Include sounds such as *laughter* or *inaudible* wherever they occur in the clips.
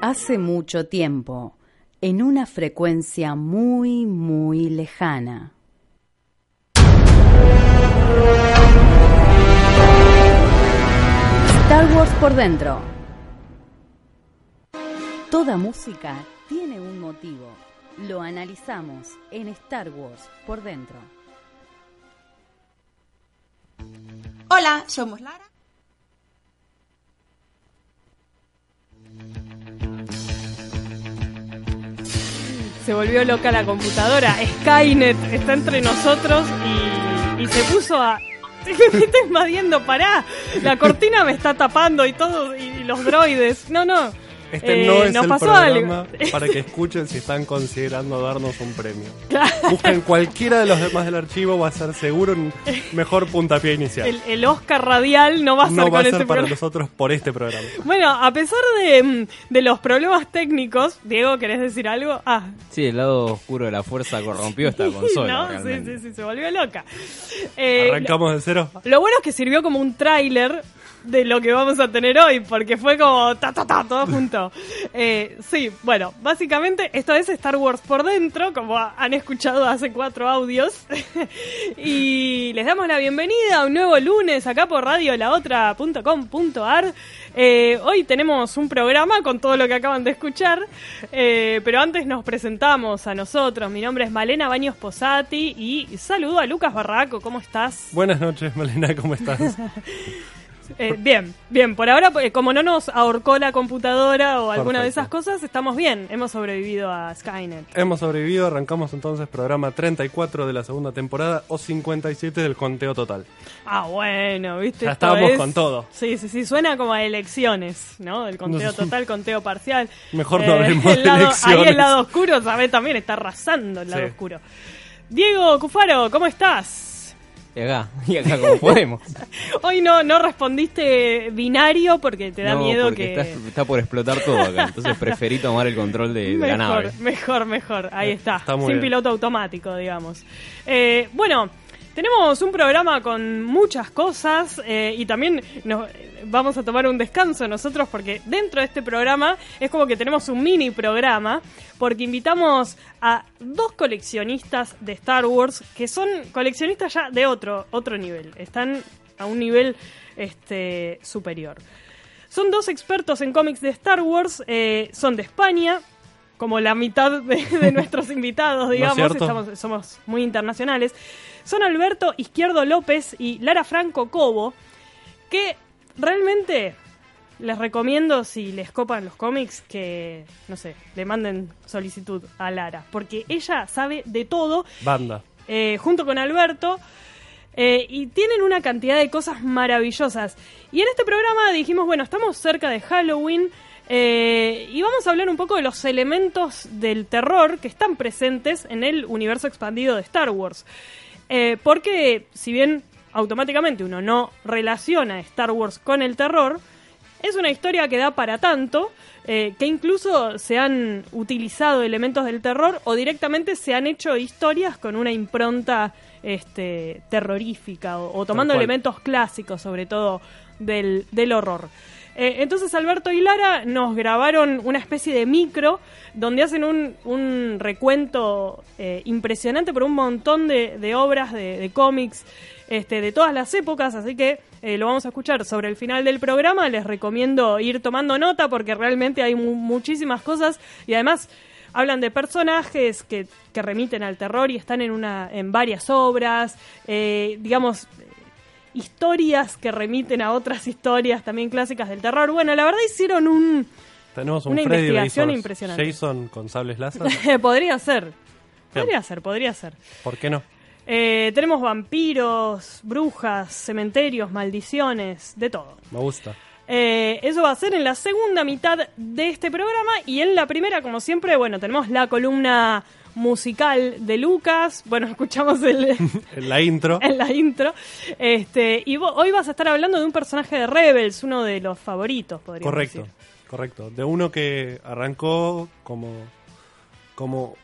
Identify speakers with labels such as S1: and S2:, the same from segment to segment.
S1: Hace mucho tiempo, en una frecuencia muy, muy lejana. Star Wars por dentro. Toda música tiene un motivo. Lo analizamos en Star Wars por dentro.
S2: Hola, somos Lara.
S3: Se volvió loca la computadora. Skynet está entre nosotros y, y se puso a. *laughs* Me está invadiendo, pará. La cortina me está tapando y todo, y los droides. No, no.
S4: Este
S3: Eh,
S4: no es
S3: nos
S4: el
S3: pasó
S4: programa
S3: algo.
S4: para que escuchen si están considerando darnos un premio. *laughs*
S3: Claro.
S4: Busquen cualquiera de los demás del archivo, va a ser seguro un *laughs* mejor puntapié inicial.
S3: El, el Oscar radial no va a ser
S4: no va
S3: con
S4: a
S3: este
S4: ser para
S3: programa.
S4: nosotros por este programa.
S3: Bueno, a pesar de, de los problemas técnicos, Diego, ¿querés decir algo? Ah,
S5: Sí, el lado oscuro de la fuerza corrompió esta *laughs* consola.
S3: ¿no? Sí, sí, sí, se volvió loca. Eh,
S4: Arrancamos de cero.
S3: Lo bueno es que sirvió como un tráiler de lo que vamos a tener hoy, porque fue como ta ta ta todo junto. *laughs* Eh, sí, bueno, básicamente esto es Star Wars por dentro, como han escuchado hace cuatro audios. *laughs* y les damos la bienvenida a un nuevo lunes acá por radiolaotra.com.ar. Eh, hoy tenemos un programa con todo lo que acaban de escuchar, eh, pero antes nos presentamos a nosotros. Mi nombre es Malena Baños Posati y saludo a Lucas Barraco. ¿Cómo estás?
S4: Buenas noches, Malena, ¿cómo estás? *laughs*
S3: Eh, bien, bien. Por ahora, eh, como no nos ahorcó la computadora o alguna de esas cosas, estamos bien. Hemos sobrevivido a Skynet.
S4: Hemos sobrevivido, arrancamos entonces programa 34 de la segunda temporada o 57 del conteo total.
S3: Ah, bueno, ¿viste?
S4: Ya estábamos
S3: es-
S4: con todo.
S3: Sí, sí, sí. Suena como a elecciones, ¿no? El conteo total, conteo parcial. Eh,
S4: Mejor no hablemos *laughs*
S3: el
S4: de
S3: lado- Ahí
S4: elecciones.
S3: el lado oscuro, ¿sabes? También está arrasando el lado
S4: Sí.
S3: oscuro. Diego Cufaro, ¿cómo estás?
S5: Y acá, *laughs* y acá como podemos. *laughs*
S3: Hoy no, no respondiste binario porque te da
S5: No,
S3: miedo
S5: porque
S3: que...
S5: está, está por explotar todo acá. Entonces preferí tomar el control de, de la nave.
S3: Mejor, mejor, mejor. Ahí
S4: Eh,
S3: está. Sin
S4: bien.
S3: piloto automático, digamos. Eh, bueno, tenemos un programa con muchas cosas eh, y también nos, vamos a tomar un descanso nosotros porque dentro de este programa es como que tenemos un mini programa porque invitamos a dos coleccionistas de Star Wars que son coleccionistas ya de otro, otro nivel. Están a un nivel este, superior. Son dos expertos en cómics de Star Wars, eh, son de España, como la mitad de, de *laughs* nuestros invitados, digamos, estamos, somos muy internacionales. Son Alberto Izquierdo López y Lara Franco Cobo, que realmente les recomiendo, si les copan los cómics, que, no sé, le manden solicitud a Lara, porque ella sabe de todo
S4: Banda.
S3: eh, junto con Alberto. eh, y tienen una cantidad de cosas maravillosas. Y en este programa dijimos, bueno, estamos cerca de Halloween eh, y vamos a hablar un poco de los elementos del terror que están presentes en el universo expandido de Star Wars. Eh, porque si bien automáticamente uno no relaciona Star Wars con el terror, es una historia que da para tanto, eh, que incluso se han utilizado elementos del terror o directamente se han hecho historias con una impronta este, terrorífica o, o tomando elementos clásicos, sobre todo del, del horror. Eh, entonces Alberto y Lara nos grabaron una especie de micro donde hacen un, recuento eh, impresionante por un montón de, obras, de, cómics, este, de todas las épocas, así que eh, lo vamos a escuchar sobre el final del programa. Les recomiendo ir tomando nota porque realmente hay mu- muchísimas cosas y además hablan de personajes que, remiten al terror y están en, una, en varias obras, digamos, historias que remiten a otras historias también clásicas del terror. Bueno, la verdad hicieron un...
S4: Tenemos un
S3: Una
S4: Freddy
S3: investigación impresionante.
S4: Jason con sables láser. *laughs*
S3: podría ser. Podría ser, podría ser.
S4: ¿Por qué no?
S3: Eh, tenemos vampiros, brujas, cementerios, maldiciones, de todo.
S4: Me gusta.
S3: Eh, eso va a ser en la segunda mitad de este programa y en la primera, como siempre, bueno, tenemos la columna musical de Lucas. Bueno, *laughs* escuchamos el,
S4: En *laughs* la intro.
S3: en *laughs* la intro. Este, y hoy vas a estar hablando de un personaje de Rebels, uno de los favoritos, podríamos
S4: Correcto,
S3: decir.
S4: correcto. De uno que arrancó como, como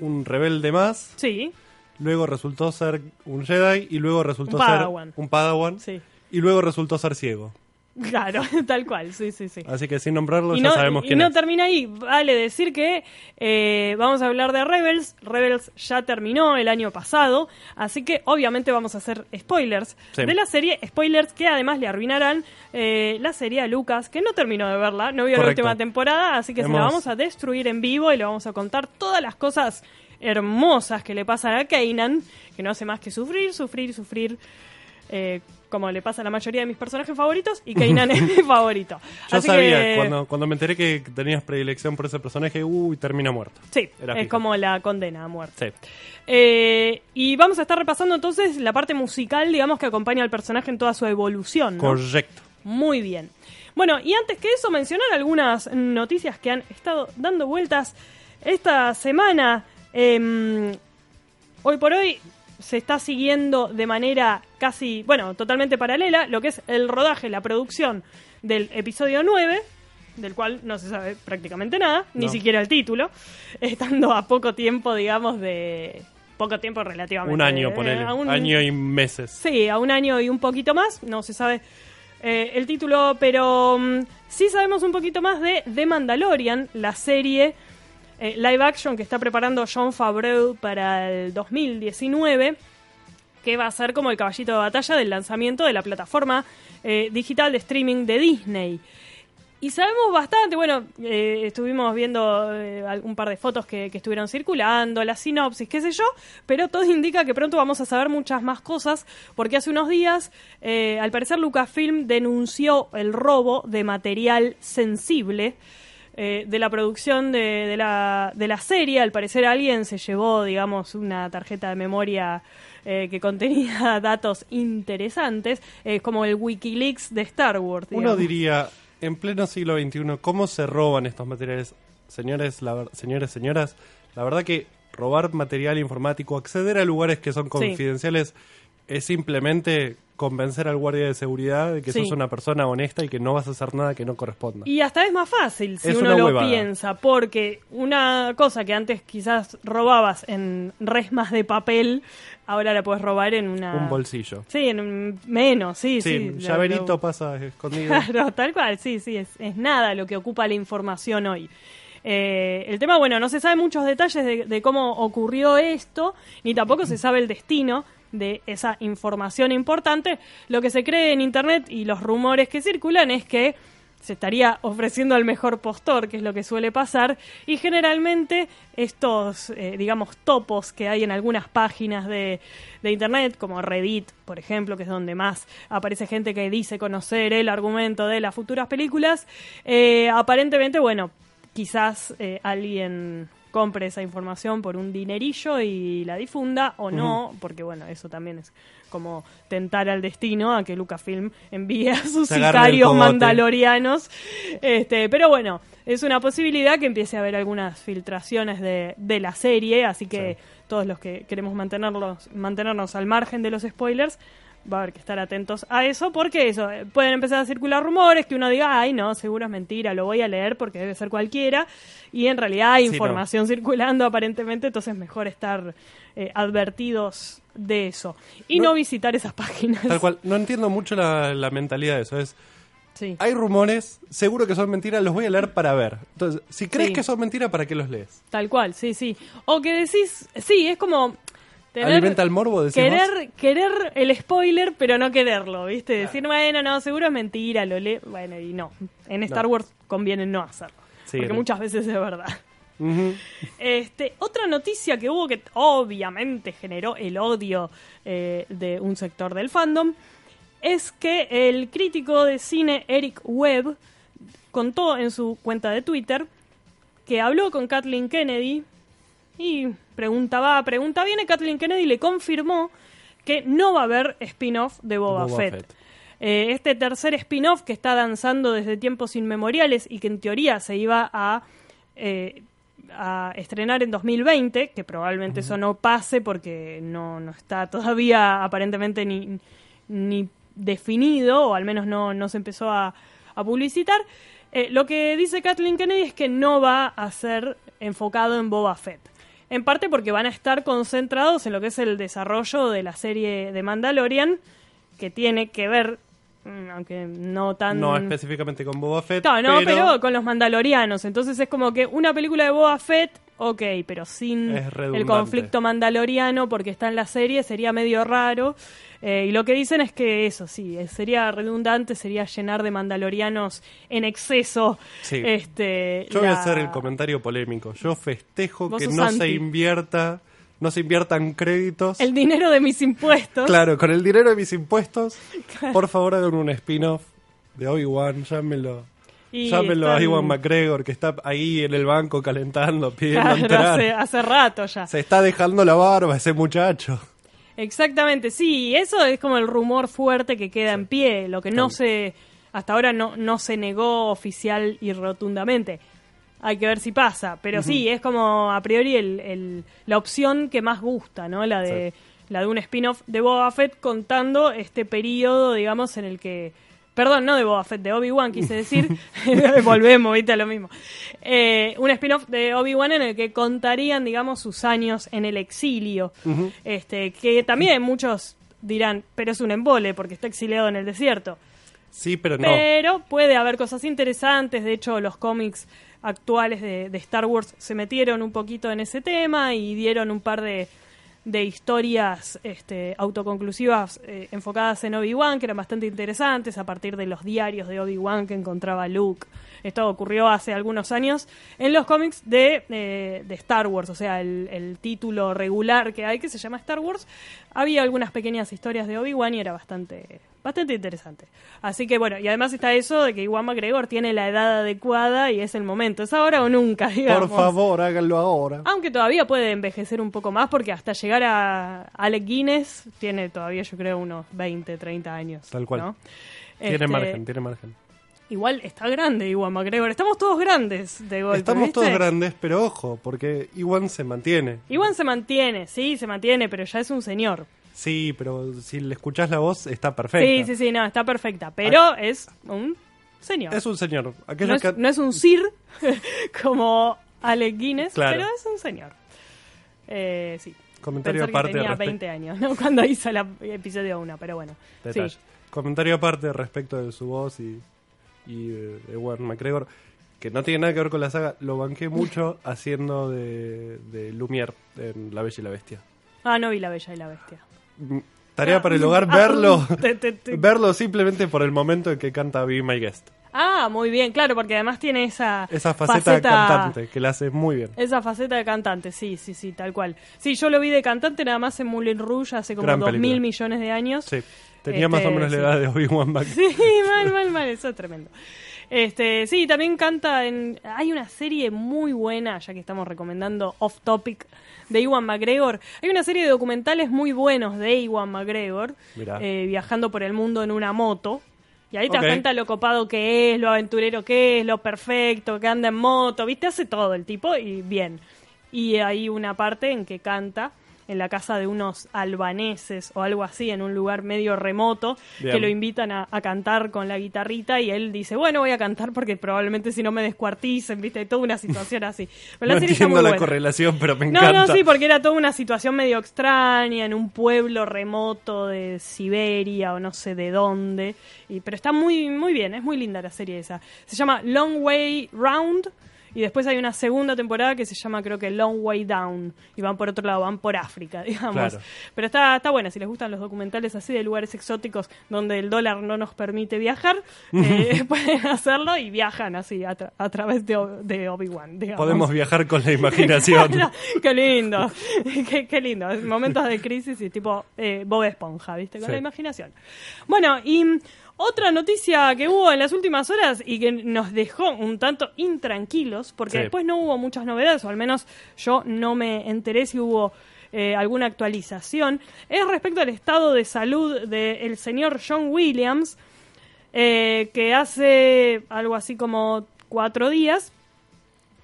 S4: un rebelde más,
S3: Sí,
S4: luego resultó ser un Jedi y luego resultó
S3: Un
S4: ser un Padawan
S3: sí.
S4: y luego resultó ser ciego. *laughs*
S3: Claro, *laughs* tal cual, sí, sí, sí.
S4: Así que sin nombrarlo
S3: Y
S4: ya
S3: no,
S4: sabemos
S3: y
S4: quién
S3: no
S4: es.
S3: termina ahí, vale decir que eh, vamos a hablar de Rebels. Rebels ya terminó el año pasado, así que obviamente vamos a hacer spoilers
S4: Sí.
S3: de la serie, spoilers que además le arruinarán eh, la serie a Lucas, que no terminó de verla, no vio
S4: Correcto.
S3: la última temporada, así que se la vamos a destruir en vivo y le vamos a contar todas las cosas hermosas que le pasan a Kanan, que no hace más que sufrir, sufrir, sufrir. eh, como le pasa a la mayoría de mis personajes favoritos, y Kanan es mi *laughs* favorito.
S4: Yo
S3: Así
S4: sabía,
S3: que-
S4: cuando, cuando me enteré que tenías predilección por ese personaje, uy, termina muerto.
S3: Sí,
S4: Era
S3: es
S4: fijo.
S3: como la condena a muerte.
S4: Sí.
S3: Eh, y vamos a estar repasando entonces la parte musical, digamos, que acompaña al personaje en toda su evolución. ¿no?
S4: Correcto.
S3: Muy bien. Bueno, y antes que eso, mencionar algunas noticias que han estado dando vueltas esta semana. Em, hoy por hoy se está siguiendo de manera casi, bueno, totalmente paralela lo que es el rodaje, la producción del episodio 9, del cual no se sabe prácticamente nada, ni siquiera el título, estando a poco tiempo, digamos, de... Poco tiempo relativamente.
S4: Un año,
S3: eh,
S4: ponele.
S3: un-
S4: Año y meses.
S3: Sí, a un año y un poquito más, no se sabe eh, el título, pero mm, sí sabemos un poquito más de The Mandalorian, la serie eh, live action que está preparando John Favreau para el 2019, que va a ser como el caballito de batalla del lanzamiento de la plataforma eh, digital de streaming de Disney. Y sabemos bastante, bueno, eh, estuvimos viendo eh, un par de fotos que, estuvieron circulando, la sinopsis, qué sé yo, pero todo indica que pronto vamos a saber muchas más cosas, porque hace unos días, al parecer, Lucasfilm denunció el robo de material sensible eh, de la producción de, de la, de la serie. Al parecer, alguien se llevó, digamos, una tarjeta de memoria eh, que contenía *laughs* datos interesantes, eh, como el Wikileaks de Star Wars.
S4: Uno diría, en pleno siglo XXI, ¿cómo se roban estos materiales? Señores, la señores, señoras, la verdad que robar material informático, acceder a lugares que son confidenciales, es simplemente convencer al guardia de seguridad de que
S3: Sí.
S4: sos una persona honesta y que no vas a hacer nada que no corresponda.
S3: Y hasta es más fácil si
S4: Es
S3: uno lo
S4: huevada.
S3: piensa, porque una cosa que antes quizás robabas en resmas de papel, ahora la puedes robar en una...
S4: Un bolsillo.
S3: Sí, en un menos, sí,
S4: Sí,
S3: sí.
S4: llaverito
S3: lo-
S4: pasa escondido. *laughs*
S3: Claro, tal cual, sí, sí, es, es nada lo que ocupa la información hoy. Eh, el tema, bueno, no se sabe muchos detalles de, de cómo ocurrió esto, ni tampoco se sabe el destino de esa información importante. Lo que se cree en Internet y los rumores que circulan es que se estaría ofreciendo al mejor postor, que es lo que suele pasar, y generalmente estos, eh, digamos, topos que hay en algunas páginas de, de Internet, como Reddit, por ejemplo, que es donde más aparece gente que dice conocer el argumento de las futuras películas, eh, aparentemente, bueno, quizás eh, alguien compre esa información por un dinerillo y la difunda o no, porque bueno, eso también es como tentar al destino a que Lucasfilm envíe a sus sicarios mandalorianos. Este, pero bueno, es una posibilidad que empiece a haber algunas filtraciones de, de la serie, así que todos los que queremos mantenerlos, mantenernos al margen de los spoilers, va a haber que estar atentos a eso, porque eso, eh, pueden empezar a circular rumores que uno diga, ay, no, seguro es mentira, lo voy a leer porque debe ser cualquiera, y en realidad hay
S4: Sí, no.
S3: información *laughs* circulando aparentemente, entonces mejor estar eh, advertidos de eso y no,
S4: No-
S3: visitar esas páginas.
S4: Tal cual. No entiendo mucho la, la mentalidad de eso. Es,
S3: Sí.
S4: hay rumores, seguro que son mentiras, los voy a leer para ver. Entonces, si crees
S3: Sí.
S4: que son mentiras, ¿para qué los lees?
S3: Tal cual, sí, sí. O que decís, sí, es como tener,
S4: Alimenta el morbo, decimos.
S3: querer, querer el spoiler, pero no quererlo, ¿viste? Decir, bueno, no, seguro es mentira, lo lee. Bueno, y no. En Star
S4: No.
S3: Wars conviene no hacerlo.
S4: Sí,
S3: porque
S4: no.
S3: muchas veces es verdad. Este, otra noticia que hubo que obviamente generó el odio eh, de un sector del fandom es que el crítico de cine Eric Webb contó en su cuenta de Twitter que habló con Kathleen Kennedy y pregunta va, pregunta viene, Kathleen Kennedy le confirmó que no va a haber spin-off de Boba,
S4: Boba
S3: Fett.
S4: Fett.
S3: Eh, este tercer spin-off que está danzando desde tiempos inmemoriales y que en teoría se iba a, eh, a estrenar en 2020, que probablemente eso no pase porque no, no está todavía aparentemente ni, ni definido, o al menos no, no se empezó a, a publicitar. Eh, lo que dice Kathleen Kennedy es que no va a ser enfocado en Boba Fett. En parte porque van a estar concentrados en lo que es el desarrollo de la serie de Mandalorian, que tiene que ver, mm, aunque no tan...
S4: No específicamente con Boba Fett.
S3: No, no,
S4: pero,
S3: pero con los mandalorianos. Entonces es como que una película de Boba Fett, ok, pero sin el conflicto mandaloriano porque está en la serie sería medio raro. Eh, y lo que dicen es que eso sí, eh, sería redundante, sería llenar de mandalorianos en exceso.
S4: Sí.
S3: Este,
S4: Yo voy a hacer el comentario polémico. Yo festejo que no se invierta, no se inviertan créditos.
S3: El dinero de mis impuestos.
S4: Claro, con el dinero de mis impuestos, por favor hagan un spin-off de Obi-Wan, llámenlo.
S3: Y
S4: Llámenlo a
S3: están-
S4: Iwan McGregor, que está ahí en el banco calentando, pidiendo
S3: Claro,
S4: entrar.
S3: hace, hace rato ya.
S4: Se está dejando la barba ese muchacho.
S3: Exactamente, sí, eso es como el rumor fuerte que queda en pie, lo que no se, hasta ahora no, no se negó oficial y rotundamente. Hay que ver si pasa, pero sí, es como a priori el, el- la opción que más gusta, ¿no? La de, la de un spin-off de Boba Fett contando este periodo, digamos, en el que... Perdón, no de Boba Fett, de Obi-Wan quise decir. *laughs* Volvemos, viste, a lo mismo. Eh, un spin-off de Obi-Wan en el que contarían, digamos, sus años en el exilio. este Que también muchos dirán, pero es un embole porque está exiliado en el desierto.
S4: Sí, pero no.
S3: Pero puede haber cosas interesantes. De hecho, los cómics actuales de, de Star Wars se metieron un poquito en ese tema y dieron un par de, de historias este, autoconclusivas eh, enfocadas en Obi-Wan, que eran bastante interesantes, a partir de los diarios de Obi-Wan que encontraba Luke. Esto ocurrió hace algunos años en los cómics de, eh, de Star Wars, o sea, el, el título regular que hay, que se llama Star Wars. Había algunas pequeñas historias de Obi-Wan y era bastante, bastante interesante. Así que bueno, y además está eso de que Iwan McGregor tiene la edad adecuada y es el momento. ¿Es ahora o nunca? *laughs* Digamos.
S4: Por favor, háganlo ahora.
S3: Aunque todavía puede envejecer un poco más porque hasta llegar a Alec Guinness tiene todavía yo creo unos 20, 30 años.
S4: Tal cual.
S3: ¿no?
S4: Tiene
S3: Este,
S4: margen, tiene margen.
S3: Igual está grande Iwan McGregor. Estamos todos grandes de golpe.
S4: Estamos
S3: ¿viste?
S4: todos grandes, pero ojo, porque Iwan se mantiene.
S3: Iwan se mantiene, sí, se mantiene, pero ya es un señor.
S4: Sí, pero si le escuchás la voz, está perfecta.
S3: Sí, sí, sí, no, está perfecta. Pero es un señor.
S4: Es un señor.
S3: No, es,
S4: que...
S3: no es un Sir *laughs* como Alec Guinness,
S4: Claro.
S3: pero es un señor. Eh, sí.
S4: Comentario
S3: Pensar que
S4: aparte
S3: tenía
S4: respecto-
S3: 20 años, ¿no? *laughs* Cuando hizo el episodio 1, pero bueno.
S4: Detalle.
S3: Sí.
S4: Comentario aparte respecto de su voz y, y de, de Ewan McGregor, que no tiene nada que ver con la saga. Lo banqué mucho *laughs* haciendo de, de Lumière en La Bella y la Bestia.
S3: Ah, no vi La Bella y la Bestia.
S4: Mm, Tarea para el hogar,
S3: Ah,
S4: verlo. *laughs* verlo simplemente por el momento en que canta Be My Guest.
S3: Ah, muy bien, claro, porque además tiene esa,
S4: Esa faceta, cantante que la hace muy bien.
S3: Esa faceta de cantante, sí, sí, sí, tal cual. Sí, yo lo vi de cantante nada más en Moulin Rouge hace como
S4: Gran
S3: dos
S4: película.
S3: mil millones de años.
S4: Sí. Tenía más o
S3: Este,
S4: menos la edad de Obi-Wan Mac- *laughs*
S3: Sí, mal, mal, mal, eso es tremendo. Este, sí, también canta en. Hay una serie muy buena, ya que estamos recomendando Off Topic, de Iwan McGregor. Hay una serie de documentales muy buenos de Iwan McGregor, eh, viajando por el mundo en una moto. Y ahí te das cuenta lo copado que es, lo aventurero que es, lo perfecto, que anda en moto, ¿viste? Hace todo el tipo y bien. Y hay una parte en que canta en la casa de unos albaneses o algo así, en un lugar medio remoto,
S4: Bien.
S3: que lo invitan a, a cantar con la guitarrita y él dice, bueno, voy a cantar porque probablemente si no me descuarticen, ¿viste? Toda una situación así. *laughs* Pero la
S4: No
S3: serie está
S4: entiendo
S3: muy
S4: la
S3: buena.
S4: correlación, pero me
S3: No,
S4: encanta.
S3: no, sí, porque era toda una situación medio extraña en un pueblo remoto de Siberia o no sé de dónde. Y, pero está muy, muy bien, es muy linda la serie esa. Se llama Long Way Round y después hay una segunda temporada que se llama creo que Long Way Down y van por otro lado, van por África, *laughs* digamos.
S4: Claro.
S3: Pero está, está buena, si les gustan los documentales así de lugares exóticos donde el dólar no nos permite viajar, *laughs* eh, *laughs* pueden hacerlo y viajan así a, tra- a través de, Obi-Wan.
S4: Podemos viajar con la imaginación.
S3: Claro, qué lindo, qué, qué lindo. Momentos de crisis y tipo eh, Bob Esponja, ¿viste? Con
S4: Sí.
S3: la imaginación. Bueno, y otra noticia que hubo en las últimas horas y que nos dejó un tanto intranquilos, porque
S4: Sí.
S3: después no hubo muchas novedades, o al menos yo no me enteré si hubo eh, alguna actualización, es respecto al estado de salud del señor John Williams, eh, que hace algo así como cuatro días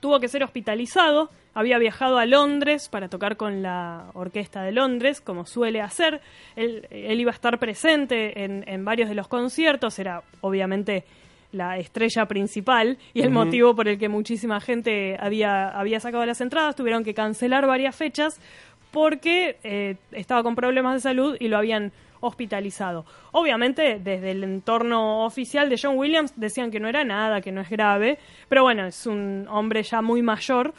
S3: tuvo que ser hospitalizado. Había viajado a Londres para tocar con la Orquesta de Londres, como suele hacer. Él, él iba a estar presente en, en varios de los conciertos, era obviamente la estrella principal y el motivo por el que muchísima gente había, había sacado las entradas. Tuvieron que cancelar varias fechas porque eh, estaba con problemas de salud y lo habían hospitalizado. Obviamente, desde el entorno oficial de John Williams decían que no era nada, que no es grave, pero bueno, es un hombre ya muy mayor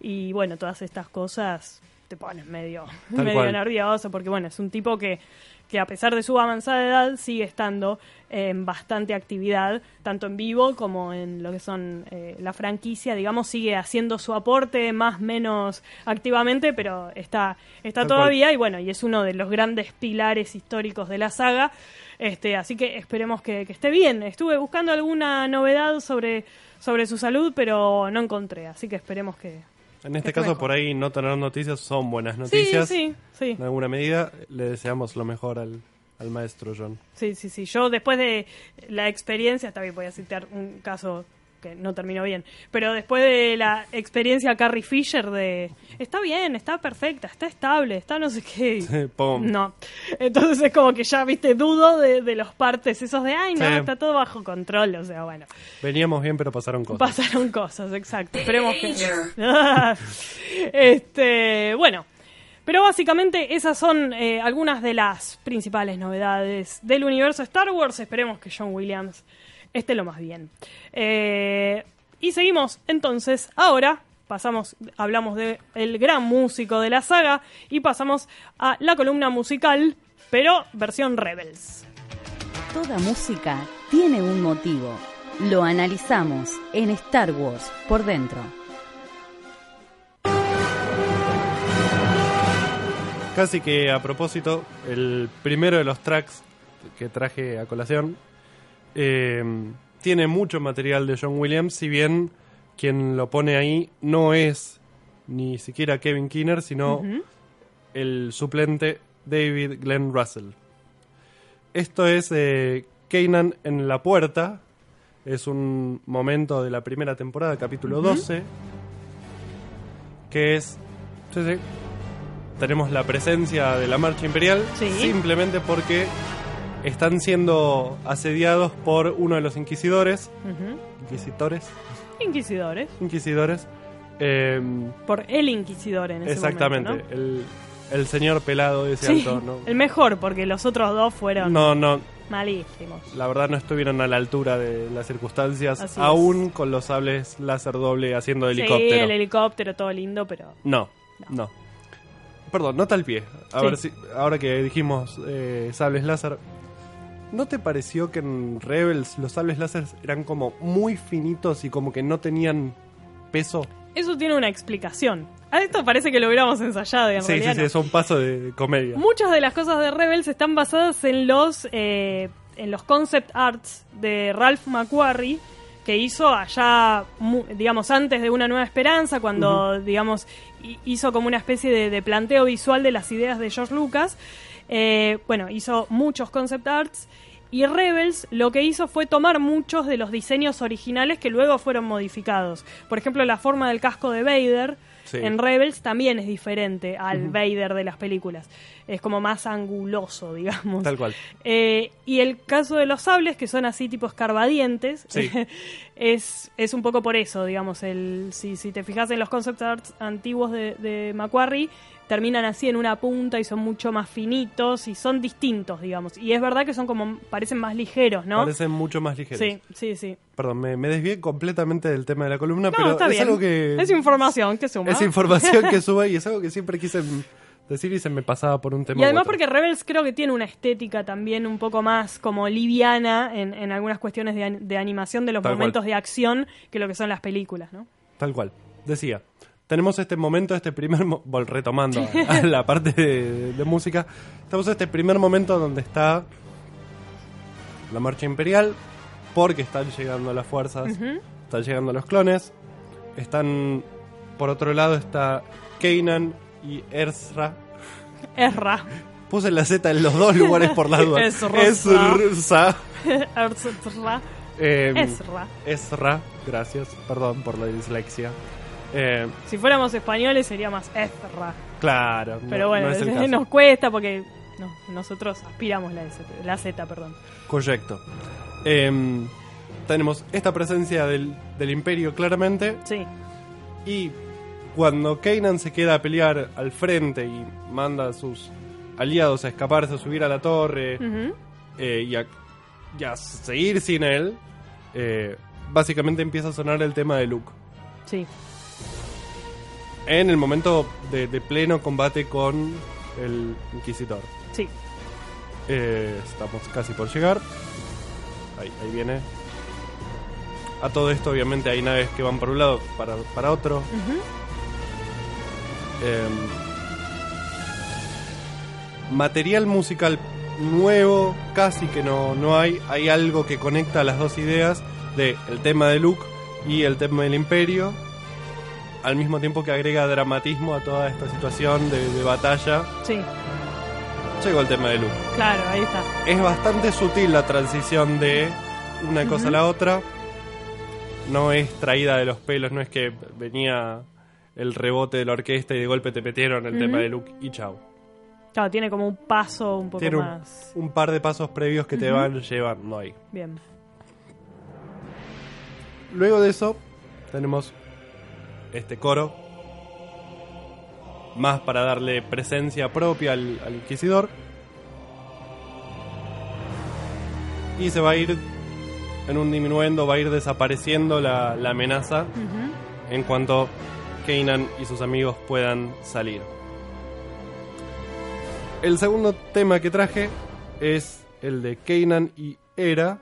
S3: y bueno, todas estas cosas te pones medio,
S4: Tal
S3: medio
S4: cual.
S3: nervioso porque bueno, es un tipo que, que a pesar de su avanzada edad sigue estando en bastante actividad, tanto en vivo como en lo que son eh, la franquicia, digamos, sigue haciendo su aporte más menos activamente, pero está, está
S4: Tal
S3: todavía y bueno, y es uno de los grandes pilares históricos de la saga. Este, así que esperemos que, que esté bien. Estuve buscando alguna novedad sobre, sobre su salud, pero no encontré, así que esperemos que,
S4: En este caso,
S3: mejor.
S4: por ahí no tener noticias son buenas
S3: Sí,
S4: noticias.
S3: sí, sí.
S4: En alguna medida, le deseamos lo mejor al, al maestro John.
S3: Sí, sí, sí. Yo después de la experiencia, también voy a citar un caso que no terminó bien, pero después de la experiencia Carrie Fisher de está bien, está perfecta, está estable, está no sé qué.
S4: Pum.
S3: No. Entonces es como que ya, viste, dudo de, de los partes esos de, ay, no,
S4: Sí.
S3: está todo bajo control, o sea, bueno.
S4: Veníamos bien, pero pasaron cosas.
S3: Pasaron cosas, exacto. Esperemos que. *laughs* este, bueno. Pero básicamente esas son eh, algunas de las principales novedades del universo Star Wars. Esperemos que John Williams esté lo más bien. Eh, y seguimos entonces ahora. Pasamos, hablamos de el gran músico de la saga y pasamos a la columna musical, pero versión Rebels.
S1: Toda música tiene un motivo. Lo analizamos en Star Wars por dentro.
S4: Casi que a propósito, el primero de los tracks que traje a colación eh, tiene mucho material de John Williams, si bien quien lo pone ahí no es ni siquiera Kevin Kinner, sino el suplente David Glenn Russell. Esto es eh, Kanan en la puerta. Es un momento de la primera temporada, capítulo 12. Que es. Sí, sí. Tenemos la presencia de la marcha imperial.
S3: Sí.
S4: Simplemente porque están siendo asediados por uno de los inquisidores.
S3: Ujú.
S4: Inquisitores.
S3: Inquisidores.
S4: Inquisidores. eh,
S3: Por el inquisidor en ese
S4: exactamente.
S3: momento, ¿no?
S4: el, el señor pelado de ese
S3: Sí,
S4: alto. ¿no?
S3: el mejor, porque los otros dos fueron
S4: No, no,
S3: malísimos.
S4: la verdad no estuvieron a la altura de las circunstancias,
S3: Así es.
S4: aún con los sables láser doble haciendo de helicóptero.
S3: Sí, el helicóptero, todo lindo, pero...
S4: No, no. Perdón, nota al pie. A
S3: Sí.
S4: ver si, ahora que dijimos eh, sables láser, ¿no te pareció que en Rebels los sables láser eran como muy finitos y como que no tenían peso?
S3: Eso tiene una explicación. A esto parece que lo hubiéramos ensayado en
S4: Sí, sí,
S3: realidad
S4: sí, es un paso de comedia.
S3: Muchas de las cosas de Rebels están basadas en los eh, en los concept arts de Ralph McQuarrie que hizo allá, digamos, antes de Una Nueva Esperanza, cuando, digamos, hi- hizo como una especie de, de planteo visual de las ideas de George Lucas. Eh, bueno, hizo muchos concept arts y Rebels lo que hizo fue tomar muchos de los diseños originales que luego fueron modificados. Por ejemplo, la forma del casco de Vader
S4: Sí.
S3: en Rebels también es diferente al Vader de las películas. Es como más anguloso, *laughs* digamos.
S4: Tal cual.
S3: Eh, y el caso de los sables, que son así tipo escarbadientes,
S4: Sí. *laughs*
S3: es, es un poco por eso, digamos. El, si, si te fijas en los concept arts antiguos de, de Macquarie, terminan así en una punta y son mucho más finitos y son distintos, digamos. Y es verdad que son como, parecen más ligeros, ¿no?
S4: Parecen mucho más ligeros.
S3: Sí, sí, sí.
S4: Perdón, me, me desvié completamente del tema de la columna,
S3: No,
S4: pero
S3: está
S4: es
S3: bien.
S4: algo que...
S3: Es información que suma.
S4: Es información que *laughs* sube y es algo que siempre quise decir y se me pasaba por un tema.
S3: Y además porque Rebels creo que tiene una estética también un poco más como liviana en, en algunas cuestiones de, de animación de los
S4: Tal
S3: momentos
S4: cual.
S3: de acción que lo que son las películas, ¿no?
S4: Tal cual. Decía, tenemos este momento, este primer... mo- retomando a, la parte de, de música, tenemos este primer momento donde está la marcha imperial, porque están llegando las fuerzas, están llegando los clones, están... Por otro lado está Kanan y Ezra,
S3: Ezra.
S4: Puse la Z en los dos lugares por la duda. *laughs*
S3: Ezra. *laughs*
S4: Ezra.
S3: Ezra.
S4: Eh,
S3: Ezra.
S4: Ezra, gracias, perdón por la dislexia. Eh,
S3: Si fuéramos españoles sería más Ezra.
S4: claro,
S3: Pero
S4: no-
S3: bueno,
S4: no es el *laughs* caso.
S3: nos cuesta porque no, nosotros aspiramos la, S, la Z, perdón.
S4: Correcto. Em, tenemos esta presencia del, del imperio claramente
S3: Sí,
S4: y cuando Kanan se queda a pelear al frente y manda a sus aliados a escaparse, a subir a la torre eh, y, a, y a seguir sin él, eh, básicamente empieza a sonar el tema de Luke.
S3: sí,
S4: En el momento de, de pleno combate con el Inquisidor.
S3: sí.
S4: Eh, estamos casi por llegar. Ahí, ahí viene. A todo esto, obviamente, hay naves que van para un lado, para, para otro. Em, material musical nuevo, casi que no, no hay. Hay algo que conecta las dos ideas de el tema de Luke y el tema del Imperio. Al mismo tiempo que agrega dramatismo a toda esta situación de, de batalla.
S3: Sí,
S4: Llegó el tema de Luke.
S3: claro, ahí está.
S4: es bastante sutil la transición de una cosa a la otra. No es traída de los pelos, no es que venía el rebote de la orquesta y de golpe te metieron el tema de Luke y chao.
S3: Claro, tiene como un paso un poco
S4: Tiene un,
S3: más.
S4: un par de pasos previos que te van llevando ahí.
S3: Bien.
S4: Luego de eso, tenemos este coro. Más para darle presencia propia al, al Inquisidor. Y se va a ir en un diminuendo, va a ir desapareciendo la, la amenaza en cuanto Kanan y sus amigos puedan salir. El segundo tema que traje es el de Kanan y Hera,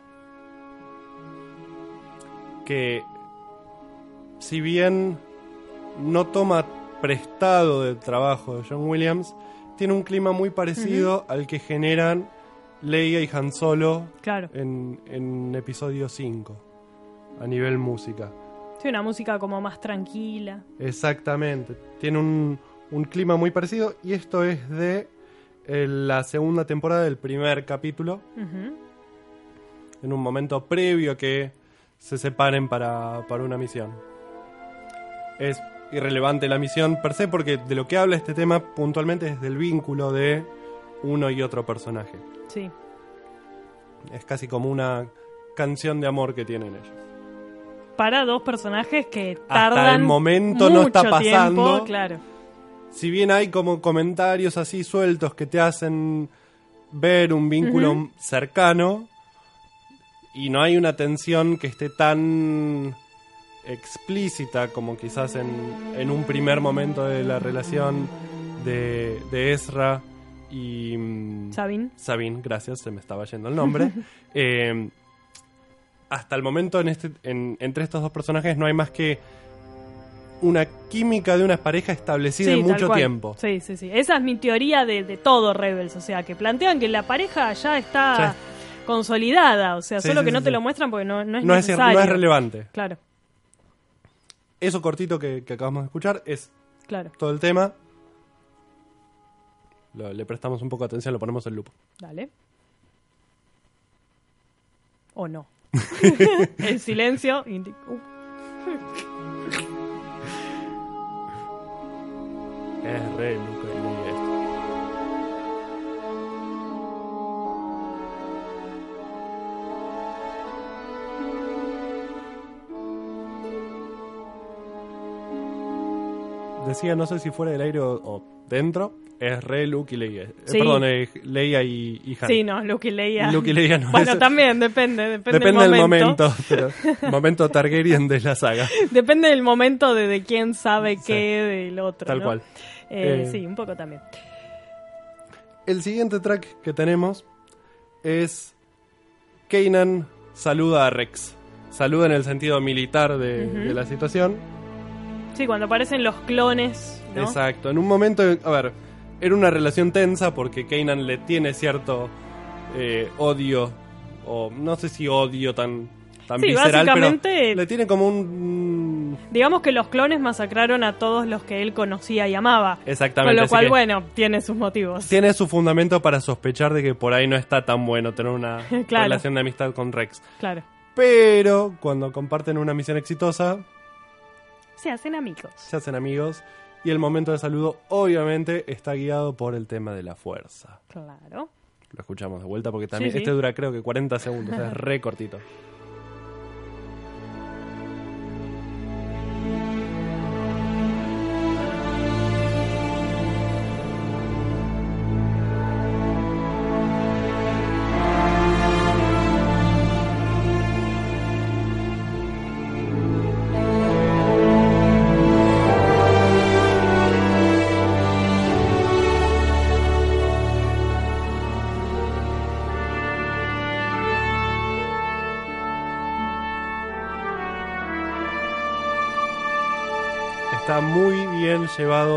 S4: que si bien no toma prestado del trabajo de John Williams, tiene un clima muy parecido al que generan Leia y Han Solo
S3: Claro.
S4: en, en episodio 5, a nivel música.
S3: Sí, una música como más tranquila.
S4: Exactamente. Tiene un, un clima muy parecido y esto es de eh, la segunda temporada del primer capítulo, en un momento previo a que se separen para, para una misión. Es irrelevante la misión per se porque de lo que habla este tema puntualmente es del vínculo de uno y otro personaje.
S3: Sí.
S4: Es casi como una canción de amor que tienen ellos.
S3: Para dos personajes que
S4: Hasta
S3: tardan
S4: el momento no está
S3: mucho
S4: pasando.
S3: tiempo, claro.
S4: si bien hay como comentarios así sueltos que te hacen ver un vínculo cercano y no hay una tensión que esté tan explícita como quizás en, en un primer momento de la relación de, de Ezra y mm,
S3: Sabine.
S4: Sabine, gracias, se me estaba yendo el nombre. *laughs* Eh, hasta el momento en este, en- entre estos dos personajes no hay más que una química de una pareja establecida en mucho tiempo.
S3: Sí, sí, sí. Esa es mi teoría de, de todo Rebels. O sea, que plantean que la pareja ya está
S4: Sí.
S3: consolidada. O sea,
S4: Sí,
S3: solo que no te lo muestran porque no, no es
S4: No es, no es relevante.
S3: Claro,
S4: Eso cortito que, que acabamos de escuchar es
S3: claro.
S4: todo el tema. Lo- le prestamos un poco de atención, lo ponemos en loop.
S3: Dale. O no. *laughs* El silencio. indi- uh,
S4: Es re loop Decía, no sé si fuera del aire o, o dentro, es re Luke y Leia. Eh,
S3: Sí.
S4: Perdón, es Leia y, y Han.
S3: Sí, no, Luke y Leia.
S4: Luke y Leia no, *laughs*
S3: Bueno, también depende. Depende,
S4: Depende
S3: del
S4: del
S3: momento.
S4: momento, pero *laughs* momento Targaryen de la saga.
S3: Depende del momento de, de quién sabe
S4: Sí.
S3: qué del otro.
S4: Tal
S3: ¿no?
S4: cual.
S3: Eh,
S4: Eh,
S3: Sí, un poco también.
S4: El siguiente track que tenemos es Kanan saluda a Rex. Saluda en el sentido militar de la situación.
S3: Sí, cuando aparecen los clones, ¿no?
S4: Exacto. En un momento, a ver, era una relación tensa porque Kanan le tiene cierto eh, odio, o no sé si odio tan, tan
S3: Sí,
S4: visceral,
S3: básicamente-
S4: pero le tiene como un
S3: digamos que los clones masacraron a todos los que él conocía y amaba.
S4: Exactamente.
S3: Con lo cual, bueno, tiene sus motivos.
S4: Tiene su fundamento para sospechar de que por ahí no está tan bueno tener una *laughs*
S3: Claro.
S4: relación de amistad con Rex.
S3: Claro.
S4: Pero cuando comparten una misión exitosa,
S3: Se hacen amigos.
S4: se hacen amigos. Y el momento de saludo, obviamente, está guiado por el tema de la fuerza.
S3: Claro.
S4: Lo escuchamos de vuelta porque también
S3: Sí, sí.
S4: este dura creo que 40 segundos, *laughs* es re cortito.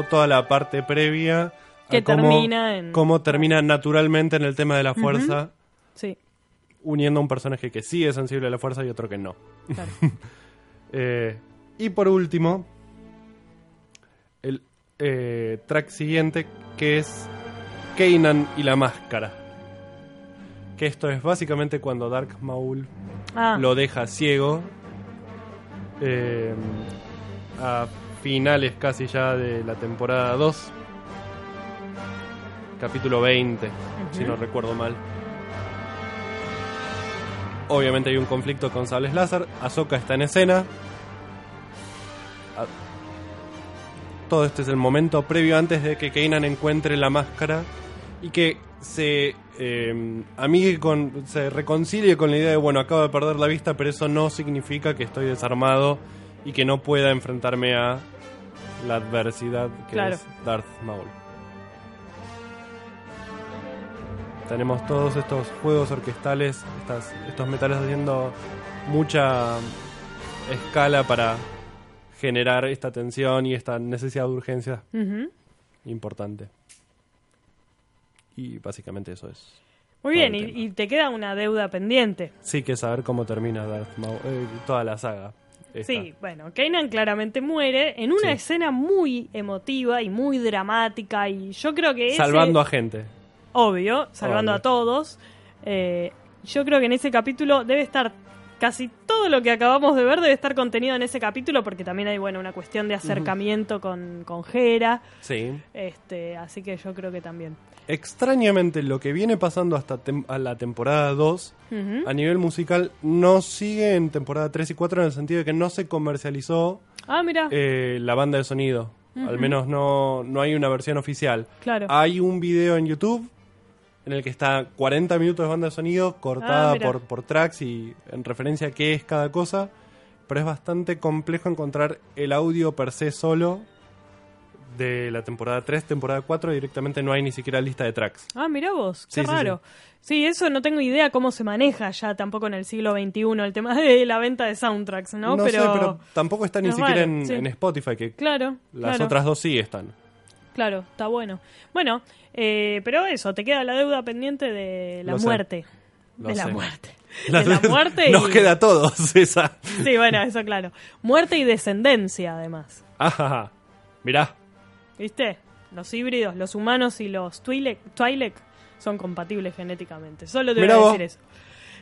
S4: Toda la parte previa.
S3: Que
S4: cómo-
S3: termina en-
S4: Cómo termina naturalmente en el tema de la fuerza,
S3: Sí.
S4: uniendo a un personaje que sí es sensible a la fuerza y otro que no.
S3: Claro. *laughs*
S4: Eh, y por último, el eh, track siguiente que es Kanan y la máscara. Que esto es básicamente cuando Dark Maul
S3: Ah,
S4: lo deja ciego. eh, a finales casi ya de la temporada 2. Capítulo 20, si no recuerdo mal. Obviamente hay un conflicto con sables láser. Ahsoka está en escena. Ah, Todo este es el momento previo antes de que Kanan encuentre la máscara y que se eh, amigue con, se reconcilie con la idea de bueno acabo de perder la vista, pero eso no significa que estoy desarmado y que no pueda enfrentarme a la adversidad que
S3: Claro.
S4: es Darth Maul. Tenemos todos estos juegos orquestales, estas, estos metales haciendo mucha escala para generar esta tensión y esta necesidad de urgencia importante. Y básicamente eso es.
S3: Muy bien, y te queda una deuda pendiente.
S4: Sí que saber cómo termina Darth Maul, eh, toda la saga. Esta.
S3: Sí, bueno, Kanan claramente muere en una
S4: Sí.
S3: escena muy emotiva y muy dramática y yo creo que ese-
S4: Salvando a gente.
S3: obvio, salvando
S4: Obvio.
S3: a todos. Eh, yo creo que en ese capítulo debe estar casi todo lo que acabamos de ver debe estar contenido en ese capítulo porque también hay bueno una cuestión de acercamiento con con Hera,
S4: Sí.
S3: este, así que yo creo que también.
S4: Extrañamente, lo que viene pasando hasta tem- a la temporada 2,
S3: Ujú.
S4: a nivel musical, no sigue en temporada 3 y 4 en el sentido de que no se comercializó
S3: Ah, mira,
S4: eh, la banda de sonido. Al menos no, no hay una versión oficial.
S3: claro.
S4: Hay un video en YouTube en el que está 40 minutos de banda de sonido cortada
S3: Ah,
S4: por, por tracks y en referencia a qué es cada cosa. Pero es bastante complejo encontrar el audio per se solo de la temporada 3, temporada 4. Directamente no hay ni siquiera lista de tracks.
S3: Ah, mira vos, qué
S4: Sí, sí,
S3: raro. Sí, eso no tengo idea cómo se maneja ya tampoco en el siglo XXI el tema de la venta de soundtracks, ¿no?
S4: sé, pero tampoco está ni
S3: es
S4: siquiera
S3: raro,
S4: en, Spotify, que
S3: Claro,
S4: las
S3: claro,
S4: otras dos sí están.
S3: Claro, está bueno. Bueno, eh, pero eso, te queda la deuda pendiente de la
S4: Lo sé,
S3: muerte.
S4: lo
S3: de la
S4: sé.
S3: muerte. *laughs* De la muerte y...
S4: Nos queda a todos esa.
S3: Sí, bueno, eso claro. Muerte y descendencia, además.
S4: Ajá. Mirá.
S3: ¿Viste? Los híbridos, los humanos y los Twi'lek, Twi'lek son compatibles genéticamente. Solo te voy a decir eso.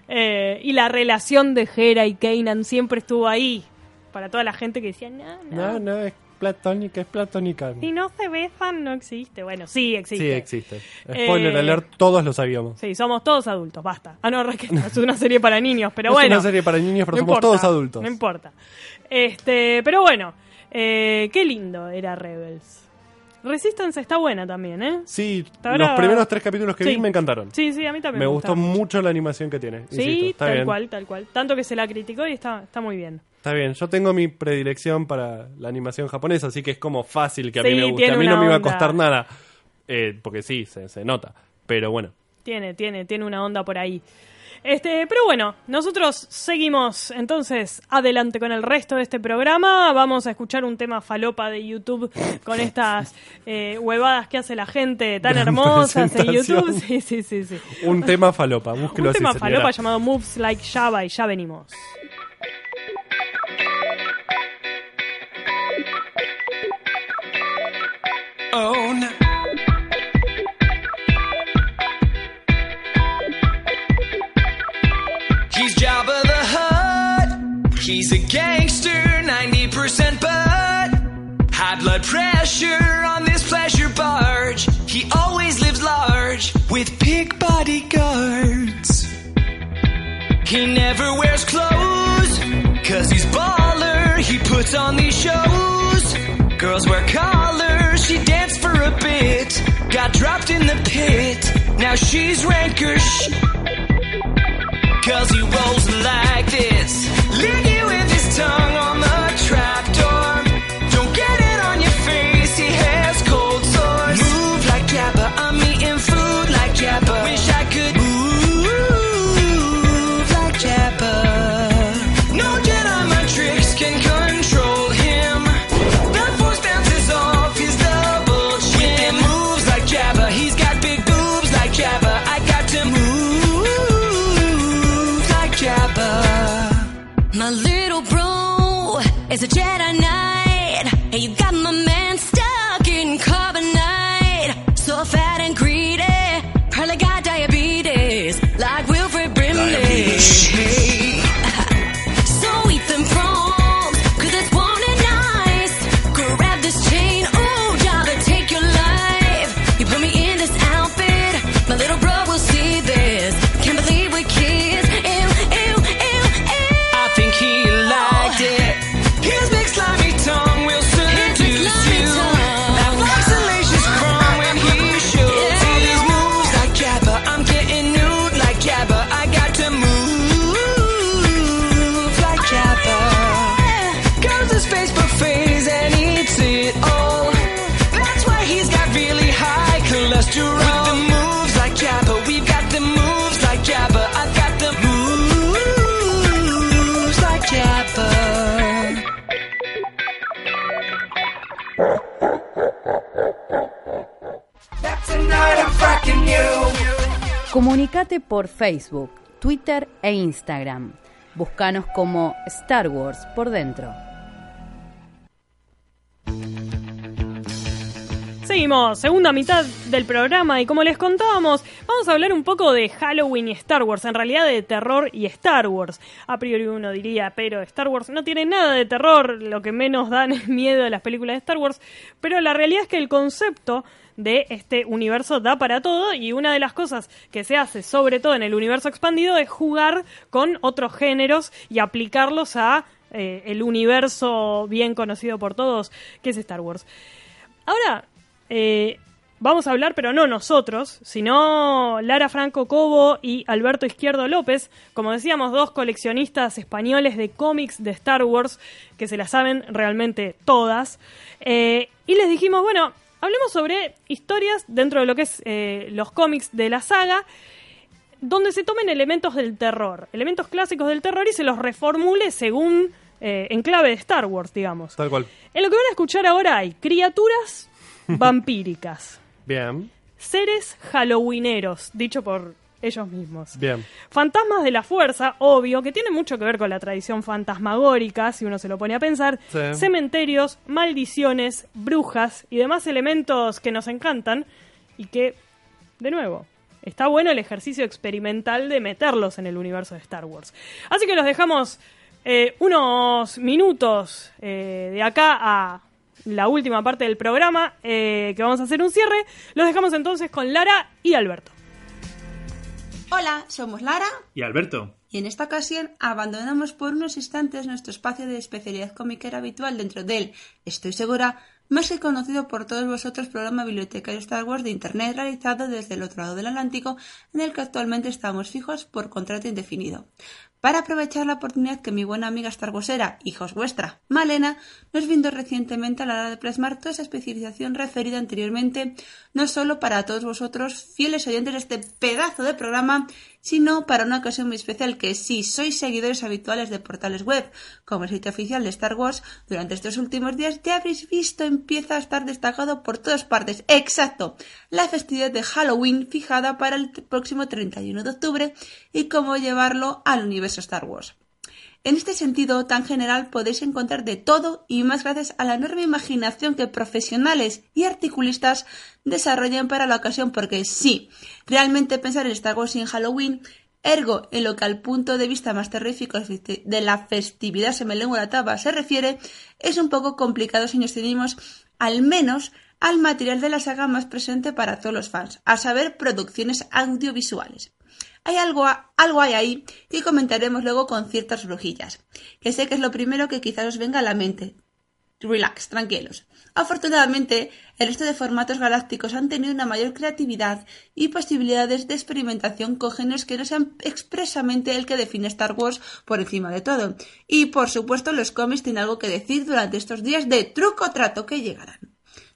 S3: Eh, y la relación de Hera y Kanan siempre estuvo ahí. Para toda la gente que decía, no, no.
S4: No, no, es platónica, es platónica.
S3: Si no se besan, no existe. Bueno, sí existe.
S4: Sí, existe. Spoiler
S3: Eh,
S4: alert, todos lo sabíamos.
S3: Sí, somos todos adultos, basta. Ah, no, Raquel, es una serie para niños, pero
S4: es
S3: bueno.
S4: una serie para niños, pero
S3: no
S4: somos
S3: importa,
S4: todos adultos.
S3: No importa. Este, pero bueno, eh, qué lindo era Rebels. Resistance está buena también, ¿eh?
S4: Sí, los primeros tres capítulos que
S3: Sí.
S4: vi me encantaron.
S3: Sí, sí, a mí también
S4: me
S3: me,
S4: gustó mucho la animación que tiene.
S3: Sí,
S4: insisto, está
S3: tal
S4: bien.
S3: cual, tal cual. Tanto que se la criticó y está, está muy bien.
S4: Está bien, yo tengo mi predilección para la animación japonesa, así que es como fácil que a
S3: Sí,
S4: mí me guste. A mí no me iba a costar nada, eh, porque sí, se, se nota. Pero bueno,
S3: Tiene, tiene, tiene una onda por ahí. Este, pero bueno, nosotros seguimos entonces adelante con el resto de este programa. Vamos a escuchar un tema falopa de YouTube con *laughs* estas eh, huevadas que hace la gente tan *laughs* hermosas en YouTube. *laughs* Sí, sí, sí, sí.
S4: Un tema falopa, búsquelo
S3: Un tema falopa llamado Moves Like Java y ya venimos.
S6: Oh. On this pleasure barge. He always lives large with big bodyguards. He never wears clothes, cause he's baller. He puts on these shows. Girls wear collars, she danced for a bit. Got dropped in the pit, now she's rankers. Cause he rolls like
S7: this.
S1: Por Facebook, Twitter e Instagram. Búscanos como Star Wars por dentro.
S3: Seguimos, segunda mitad del programa y como les contábamos, vamos a hablar un poco de Halloween y Star Wars, en realidad de terror y Star Wars. A priori uno diría, pero Star Wars no tiene nada de terror, lo que menos dan es miedo a las películas de Star Wars, pero la realidad es que el concepto de este universo da para todo y una de las cosas que se hace sobre todo en el universo expandido es jugar con otros géneros y aplicarlos a eh, el universo bien conocido por todos que es Star Wars. Ahora, eh, vamos a hablar, pero no nosotros, sino Lara Franco Cobo y Alberto Izquierdo López, como decíamos, dos coleccionistas españoles de cómics de Star Wars que se las saben realmente todas. Eh, y les dijimos, bueno, hablemos sobre historias dentro de lo que es eh, los cómics de la saga donde se tomen elementos del terror, elementos clásicos del terror y se los reformule según eh, en clave de Star Wars, digamos.
S4: Tal cual.
S3: En lo que van a escuchar ahora hay criaturas *laughs* vampíricas,
S4: Bien,
S3: seres halloweeneros, dicho por ellos mismos.
S4: bien.
S3: Fantasmas de la fuerza, obvio, que tiene mucho que ver con la tradición fantasmagórica, si uno se lo pone a pensar.
S4: Sí.
S3: Cementerios, maldiciones, brujas y demás elementos que nos encantan y que, de nuevo, está bueno el ejercicio experimental de meterlos en el universo de Star Wars. Así que los dejamos eh, unos minutos eh, de acá a la última parte del programa, eh, que vamos a hacer un cierre. Los dejamos entonces con Lara y Alberto.
S2: Hola, somos Lara
S8: Y Alberto,
S2: y en esta ocasión abandonamos por unos instantes nuestro espacio de especialidad comiquera habitual dentro del, estoy segura, más que conocido por todos vosotros programa bibliotecario Star Wars de Internet realizado desde el otro lado del Atlántico en el que actualmente estamos fijos por contrato indefinido. Para aprovechar la oportunidad que mi buena amiga Star Warsera, hijos vuestra, Malena, nos brindó recientemente a la hora de plasmar toda esa especialización referida anteriormente, no solo para todos vosotros, fieles oyentes de este pedazo de programa, sino para una ocasión muy especial que si sois seguidores habituales de portales web, como el sitio oficial de Star Wars, durante estos últimos días ya habréis visto empieza a estar destacado por todas partes. Exacto, la festividad de Halloween fijada para el próximo 31 de octubre y cómo llevarlo al universo Star Wars. En este sentido tan general podéis encontrar de todo y más gracias a la enorme imaginación que profesionales y articulistas desarrollan para la ocasión porque sí, realmente pensar en Star Wars y en Halloween Ergo, en lo que al punto de vista más terrífico de la festividad se me lengua la taba se refiere, es un poco complicado si nos ceñimos al menos al material de la saga más presente para todos los fans, a saber, producciones audiovisuales. Hay algo, algo hay ahí que comentaremos luego con ciertas rojillas, que sé que es lo primero que quizás os venga a la mente. Relax, tranquilos. Afortunadamente, el resto de formatos galácticos han tenido una mayor creatividad y posibilidades de experimentación con géneros que no sean expresamente el que define Star Wars por encima de todo. Y por supuesto, los cómics tienen algo que decir durante estos días de truco trato que llegarán.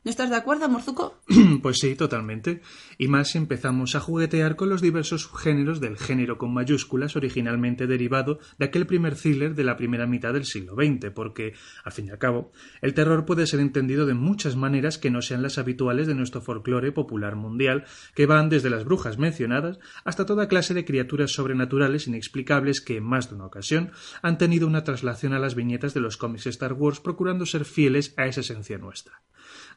S2: ¿No estás de acuerdo, Morzuko? *clears throat*
S8: Pues sí, totalmente. Y más empezamos a juguetear con los diversos géneros del género con mayúsculas originalmente derivado de aquel primer thriller de la primera mitad del siglo XX, porque, al fin y al cabo, el terror puede ser entendido de muchas maneras que no sean las habituales de nuestro folclore popular mundial, que van desde las brujas mencionadas hasta toda clase de criaturas sobrenaturales inexplicables que, en más de una ocasión, han tenido una traslación a las viñetas de los cómics Star Wars procurando ser fieles a esa esencia nuestra.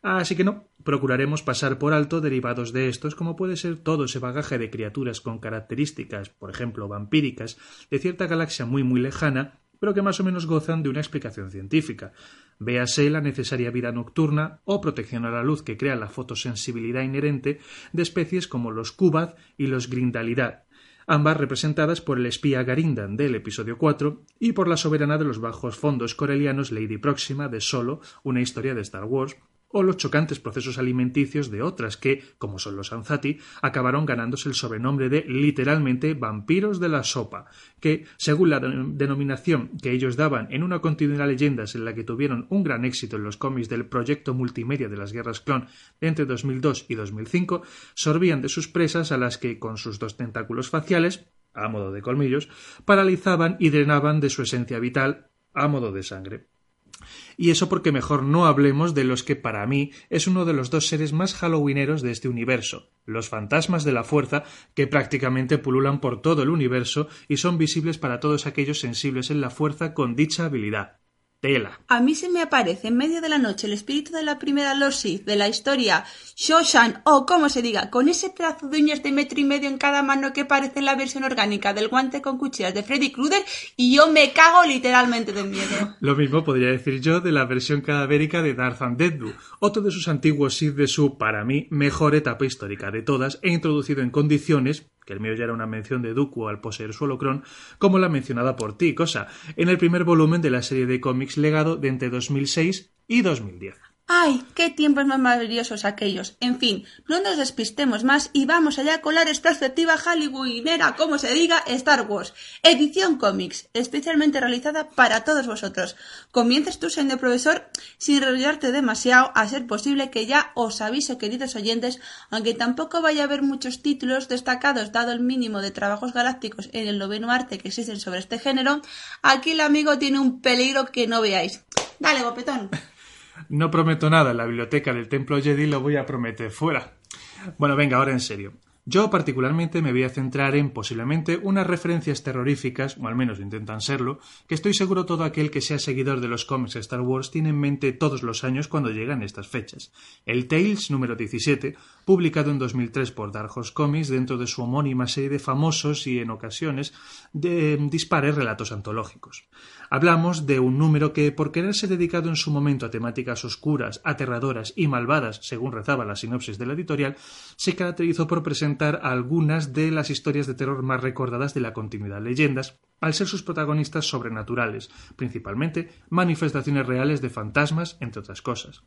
S8: Así que no, procuraremos pasar por alto derivados de estos, como puede ser todo ese bagaje de criaturas con características, por ejemplo, vampíricas, de cierta galaxia muy muy lejana, pero que más o menos gozan de una explicación científica. Véase la necesaria vida nocturna o protección a la luz que crea la fotosensibilidad inherente de especies como los Kubat y los Grindalidad, ambas representadas por el espía Garindan del episodio 4 y por la soberana de los bajos fondos corelianos Lady Próxima de Solo, una historia de Star Wars, o los chocantes procesos alimenticios de otras que, como son los Anzati, acabaron ganándose el sobrenombre de literalmente vampiros de la sopa, que, según la denominación que ellos daban en una continuidad de leyendas en la que tuvieron un gran éxito en los cómics del proyecto multimedia de las guerras clon entre 2002 y 2005, sorbían de sus presas a las que, con sus dos tentáculos faciales, a modo de colmillos, paralizaban y drenaban de su esencia vital a modo de sangre. Y eso porque mejor no hablemos de los que para mí es uno de los dos seres más halloweeneros de este universo, los fantasmas de la fuerza que prácticamente pululan por todo el universo y son visibles para todos aquellos sensibles en la fuerza con dicha habilidad. Tela.
S2: A mí se me aparece en medio de la noche el espíritu de la primera Los Sith de la historia Shoshan o como se diga, con ese pedazo de uñas de metro y medio en cada mano que parece la versión orgánica del guante con cuchillas de Freddy Krueger y yo me cago literalmente de miedo.
S8: Lo mismo podría decir yo de la versión cadavérica de Darth Deadpool, otro de sus antiguos Sith de su, para mí, mejor etapa histórica de todas e introducido en condiciones que el mío ya era una mención de Dooku al poseer su holocron, como la mencionada por ti, cosa, en el primer volumen de la serie de cómics Legado de entre 2006 y 2010.
S2: ¡Ay! ¡Qué tiempos más maravillosos aquellos! En fin, no nos despistemos más y vamos allá con la perspectiva hollywoodinera, como se diga, Star Wars. Edición cómics, especialmente realizada para todos vosotros. Comiences tú siendo profesor sin enrollarte demasiado, a ser posible que ya os aviso, queridos oyentes, aunque tampoco vaya a haber muchos títulos destacados dado el mínimo de trabajos galácticos en el noveno arte que existen sobre este género, aquí el amigo tiene un peligro que no veáis. Dale, bopetón.
S8: No prometo nada en la biblioteca del Templo Jedi, lo voy a prometer fuera. Bueno, venga, ahora en serio. Yo particularmente me voy a centrar en posiblemente unas referencias terroríficas, o al menos intentan serlo, que estoy seguro todo aquel que sea seguidor de los cómics Star Wars tiene en mente todos los años cuando llegan estas fechas. El Tales número 17, publicado en 2003 por Dark Horse Comics dentro de su homónima serie de famosos y en ocasiones de dispares relatos antológicos. Hablamos de un número que, por quererse dedicado en su momento a temáticas oscuras, aterradoras y malvadas, según rezaba la sinopsis de la editorial, se caracterizó por presentar algunas de las historias de terror más recordadas de la continuidad leyendas, al ser sus protagonistas sobrenaturales, principalmente manifestaciones reales de fantasmas, entre otras cosas.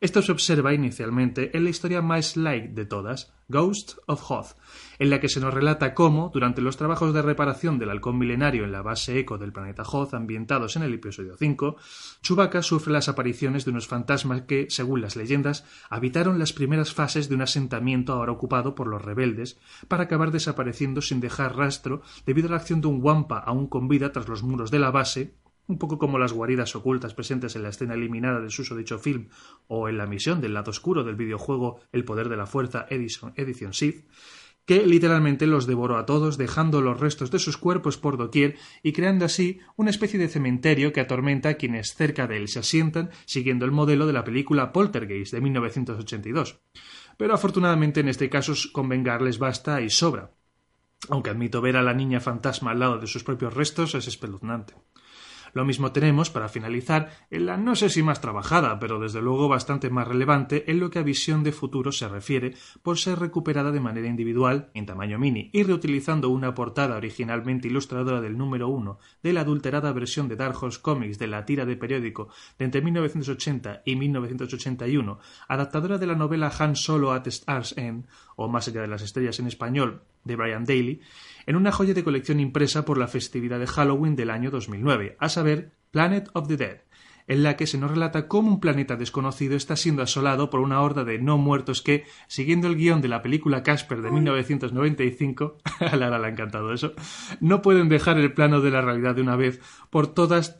S8: Esto se observa inicialmente en la historia más light de todas, Ghost of Hoth, en la que se nos relata cómo, durante los trabajos de reparación del halcón milenario en la base eco del planeta Hoth ambientados en el episodio 5, Chewbacca sufre las apariciones de unos fantasmas que, según las leyendas, habitaron las primeras fases de un asentamiento ahora ocupado por los rebeldes, para acabar desapareciendo sin dejar rastro debido a la acción de un Wampa aún con vida tras los muros de la base un poco como las guaridas ocultas presentes en la escena eliminada del dicho film o en la misión del lado oscuro del videojuego El poder de la fuerza Edison, Edition Sith, que literalmente los devoró a todos, dejando los restos de sus cuerpos por doquier y creando así una especie de cementerio que atormenta a quienes cerca de él se asientan, siguiendo el modelo de la película Poltergeist de 1982. Pero afortunadamente en este caso con vengarles basta y sobra. aunque admito ver a la niña fantasma al lado de sus propios restos es espeluznante. Lo mismo tenemos, para finalizar, en la no sé si más trabajada, pero desde luego bastante más relevante en lo que a visión de futuro se refiere, por ser recuperada de manera individual, en tamaño mini, y reutilizando una portada originalmente ilustradora del número uno de la adulterada versión de Dark Horse Comics de la tira de periódico de entre 1980 y 1981, adaptadora de la novela Han Solo at Stars End, o Más allá de las estrellas en español, de Brian Daly, en una joya de colección impresa por la festividad de Halloween del año 2009, a saber, Planet of the Dead, en la que se nos relata cómo un planeta desconocido está siendo asolado por una horda de no muertos que, siguiendo el guion de la película Casper de 1995, *laughs* a Lara le ha encantado eso, no pueden dejar el plano de la realidad de una vez por todas,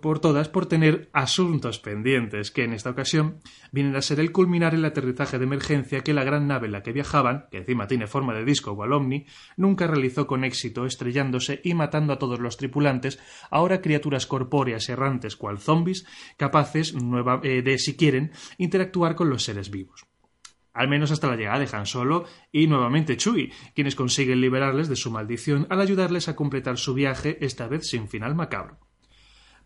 S8: por todas por tener asuntos pendientes, que en esta ocasión vienen a ser el culminar el aterrizaje de emergencia que la gran nave en la que viajaban, que encima tiene forma de disco o ovni, nunca realizó con éxito, estrellándose y matando a todos los tripulantes, ahora criaturas corpóreas errantes cual zombies, capaces eh, de, si quieren, interactuar con los seres vivos. Al menos hasta la llegada de Han Solo y nuevamente Chewie, quienes consiguen liberarles de su maldición al ayudarles a completar su viaje, esta vez sin final macabro.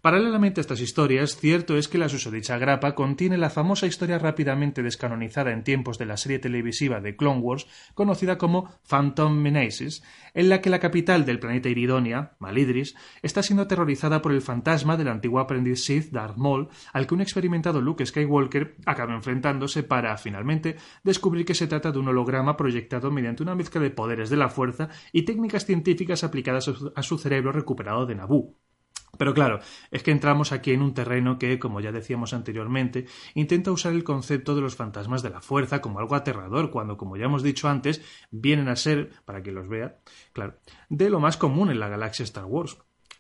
S8: Paralelamente a estas historias, cierto es que la susodicha grapa contiene la famosa historia rápidamente descanonizada en tiempos de la serie televisiva de Clone Wars, conocida como Phantom Menaces, en la que la capital del planeta Iridonia, Malidris, está siendo aterrorizada por el fantasma del antiguo aprendiz Sith Darth Maul, al que un experimentado Luke Skywalker acaba enfrentándose para, finalmente, descubrir que se trata de un holograma proyectado mediante una mezcla de poderes de la fuerza y técnicas científicas aplicadas a su- cerebro recuperado de Naboo. Pero claro, es que entramos aquí en un terreno que, como ya decíamos anteriormente, intenta usar el concepto de los fantasmas de la fuerza como algo aterrador, cuando, como ya hemos dicho antes, vienen a ser, para que los vea, claro, de lo más común en la galaxia Star Wars.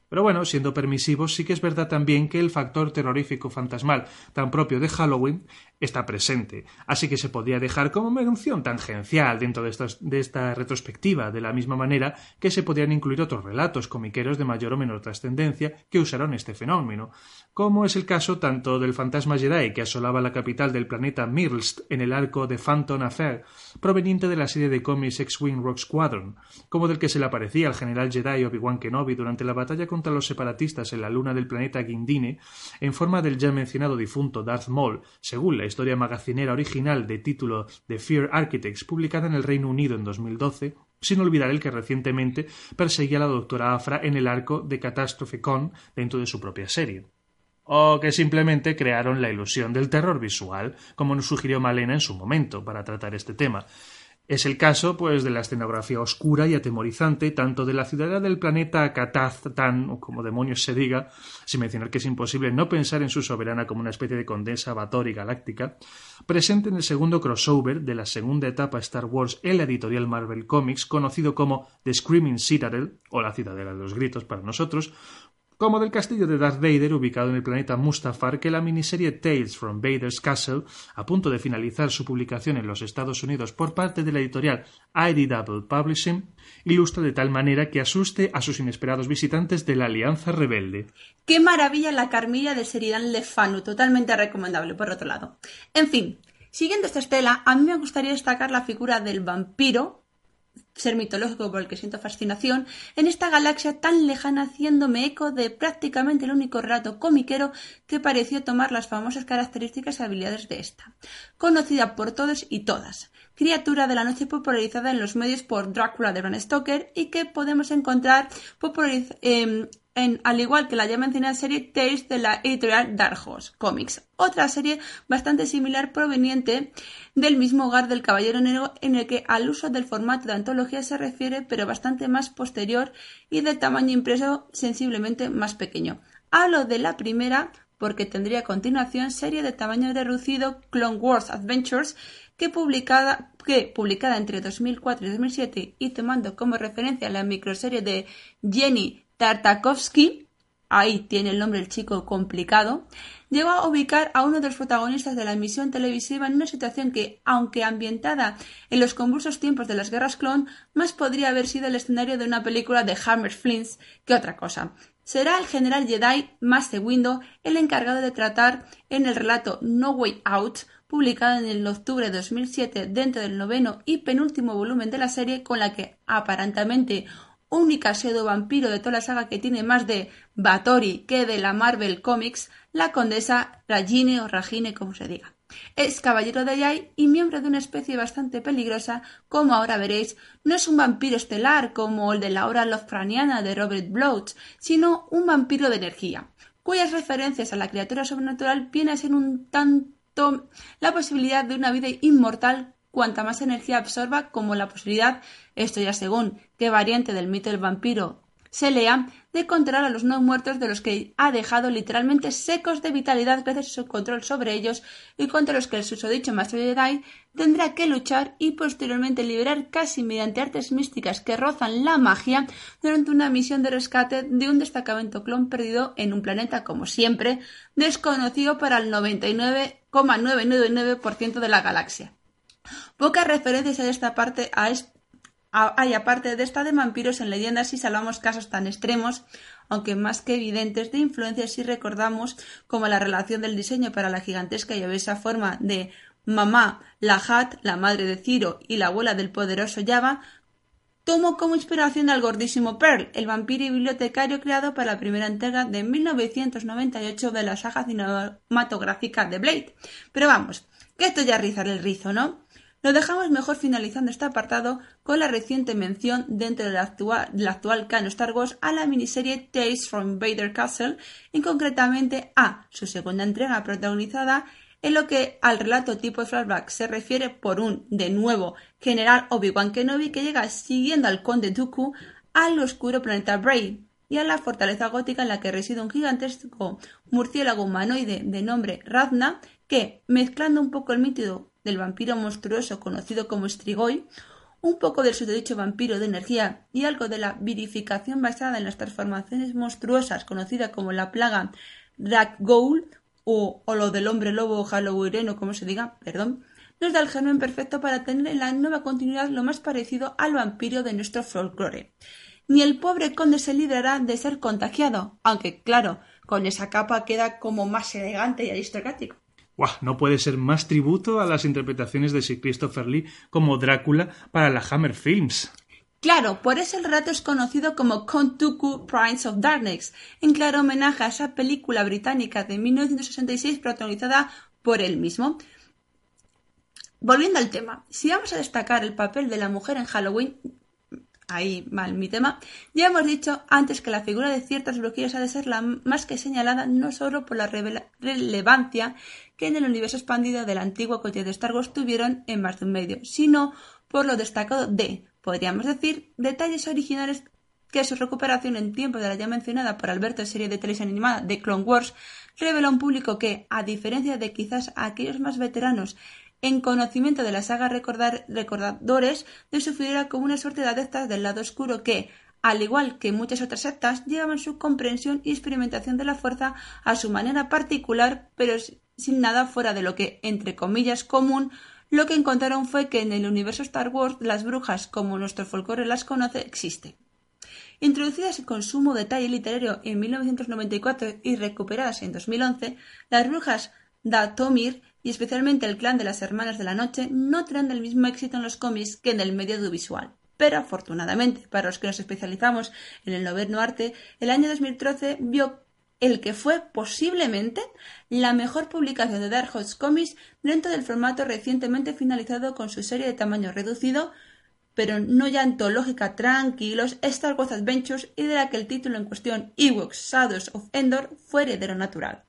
S8: Pero bueno, siendo permisivos, sí que es verdad también que el factor terrorífico fantasmal tan propio de Halloween está presente, así que se podría dejar como mención tangencial dentro de, estas- de esta retrospectiva, de la misma manera que se podrían incluir otros relatos comiqueros de mayor o menor trascendencia que usaron este fenómeno, como es el caso tanto del fantasma Jedi que asolaba la capital del planeta Mirlst en el arco de Phantom Affair, proveniente de la serie de cómics X-Wing Rogue Squadron, como del que se le aparecía al general Jedi Obi-Wan Kenobi durante la batalla contra los separatistas en la luna del planeta Guindine, en forma del ya mencionado difunto Darth Maul, según la historia magacinera original de título The Fear Architects, publicada en el Reino Unido en 2012, sin olvidar el que recientemente perseguía a la doctora Afra en el arco de Catastrophe Con dentro de su propia serie o que simplemente crearon la ilusión del terror visual, como nos sugirió Malena en su momento para tratar este tema. Es el caso, pues, de la escenografía oscura y atemorizante, tanto de la ciudadela del planeta Cataztan, o como demonios se diga, sin mencionar que es imposible no pensar en su soberana como una especie de condensa Batori galáctica, presente en el segundo crossover de la segunda etapa Star Wars en la editorial Marvel Comics, conocido como The Screaming Citadel, o la Ciudadela de los Gritos para nosotros, como del castillo de Darth Vader ubicado en el planeta Mustafar que la miniserie Tales from Vader's Castle, a punto de finalizar su publicación en los Estados Unidos por parte de la editorial IDW Publishing, ilustra de tal manera que asuste a sus inesperados visitantes de la Alianza Rebelde.
S2: Qué maravilla la carmilla de Seridan Lefanu, totalmente recomendable por otro lado. En fin, siguiendo esta estela, a mí me gustaría destacar la figura del vampiro, ser mitológico por el que siento fascinación, en esta galaxia tan lejana haciéndome eco de prácticamente el único relato comiquero que pareció tomar las famosas características y habilidades de esta. Conocida por todos y todas, criatura de la noche popularizada en los medios por Drácula de Bram Stoker y que podemos encontrar populariz- em, al igual que la ya mencionada serie Tales de la editorial Dark Horse Comics, otra serie bastante similar proveniente del mismo hogar del Caballero Negro en el que al uso del formato de antología se refiere pero bastante más posterior y de tamaño impreso sensiblemente más pequeño. Hablo de la primera porque tendría a continuación serie de tamaño reducido Clone Wars Adventures que publicada, que publicada entre 2004 y 2007 y tomando como referencia la microserie de Jenny Tartakovsky, ahí tiene el nombre el chico complicado, llegó a ubicar a uno de los protagonistas de la emisión televisiva en una situación que, aunque ambientada en los convulsos tiempos de las guerras clon, más podría haber sido el escenario de una película de Hammer Flints que otra cosa. Será el general Jedi Master Window el encargado de tratar en el relato No Way Out publicado en el octubre de 2007 dentro del noveno y penúltimo volumen de la serie, con la que aparentemente única pseudo vampiro de toda la saga que tiene más de Batori que de la Marvel Comics, la condesa Ragine o Ragine como se diga. Es caballero de Yai y miembro de una especie bastante peligrosa, como ahora veréis, no es un vampiro estelar como el de la obra Lovecraftiana de Robert Bloch, sino un vampiro de energía, cuyas referencias a la criatura sobrenatural viene a ser un tanto la posibilidad de una vida inmortal cuanta más energía absorba como la posibilidad, esto ya según qué variante del mito del vampiro se lea, de controlar a los no muertos de los que ha dejado literalmente secos de vitalidad gracias a su control sobre ellos y contra los que el susodicho maestro Jedi tendrá que luchar y posteriormente liberar casi mediante artes místicas que rozan la magia durante una misión de rescate de un destacamento clon perdido en un planeta, como siempre, desconocido para el 99,999% de la galaxia. Pocas referencias a esta parte a hay aparte de esta de vampiros en leyendas si salvamos casos tan extremos, aunque más que evidentes, de influencia si recordamos como la relación del diseño para la gigantesca y obesa forma de mamá Lahat, la madre de Ciro y la abuela del poderoso Java, tomó como inspiración al gordísimo Pearl, el vampiro y bibliotecario creado para la primera entrega de 1998 de la saga cinematográfica de Blade. Pero vamos, que esto ya rizar el rizo, ¿no? Lo dejamos mejor finalizando este apartado con la reciente mención dentro actual, del actual canon Star Wars a la miniserie Tales from Vader Castle y concretamente a su segunda entrega protagonizada en lo que al relato tipo de flashback se refiere por un, de nuevo, general Obi-Wan Kenobi que llega siguiendo al conde Dooku al oscuro planeta Bray y a la fortaleza gótica en la que reside un gigantesco murciélago humanoide de nombre Ravna que, mezclando un poco el mito del vampiro monstruoso conocido como Strigoi, un poco del susodicho vampiro de energía y algo de la virificación basada en las transformaciones monstruosas conocida como la plaga Raggoul o, o lo del hombre lobo halloweenero, como se diga, perdón, nos da el germen perfecto para tener en la nueva continuidad lo más parecido al vampiro de nuestro folclore. Ni el pobre conde se librará de ser contagiado, aunque claro, con esa capa queda como más elegante y aristocrático.
S8: No puede ser más tributo a las interpretaciones de Sir Christopher Lee como Drácula para la Hammer Films.
S2: Claro, por eso el relato es conocido como Count Dooku Prince of Darkness, en claro homenaje a esa película británica de 1966 protagonizada por él mismo. Volviendo al tema, si vamos a destacar el papel de la mujer en Halloween, ahí mal mi tema, ya hemos dicho antes que la figura de ciertas brujerías ha de ser la más que señalada no solo por la relevancia que en el universo expandido de la antigua coche de Star Wars tuvieron en más de un medio, sino por lo destacado de, podríamos decir, detalles originales que su recuperación en tiempo de la ya mencionada por Alberto serie de televisión animada de Clone Wars revela a un público que, a diferencia de quizás aquellos más veteranos en conocimiento de la saga recordadores de su figura como una suerte de adeptas del lado oscuro que, al igual que muchas otras sectas, llevaban su comprensión y experimentación de la fuerza a su manera particular, pero sin nada fuera de lo que, entre comillas, común, lo que encontraron fue que en el universo Star Wars las brujas, como nuestro folclore las conoce, existen. Introducidas en consumo detalle literario en 1994 y recuperadas en 2011, las brujas Datomir y especialmente el clan de las Hermanas de la Noche no traen el mismo éxito en los cómics que en el medio audiovisual. Pero afortunadamente, para los que nos especializamos en el noveno arte, el año 2013 vio el que fue posiblemente la mejor publicación de Dark Horse Comics dentro del formato recientemente finalizado con su serie de tamaño reducido, pero no ya antológica Tranquilos, Star Wars Adventures y de la que el título en cuestión, Ewoks Shadows of Endor, fue heredero natural.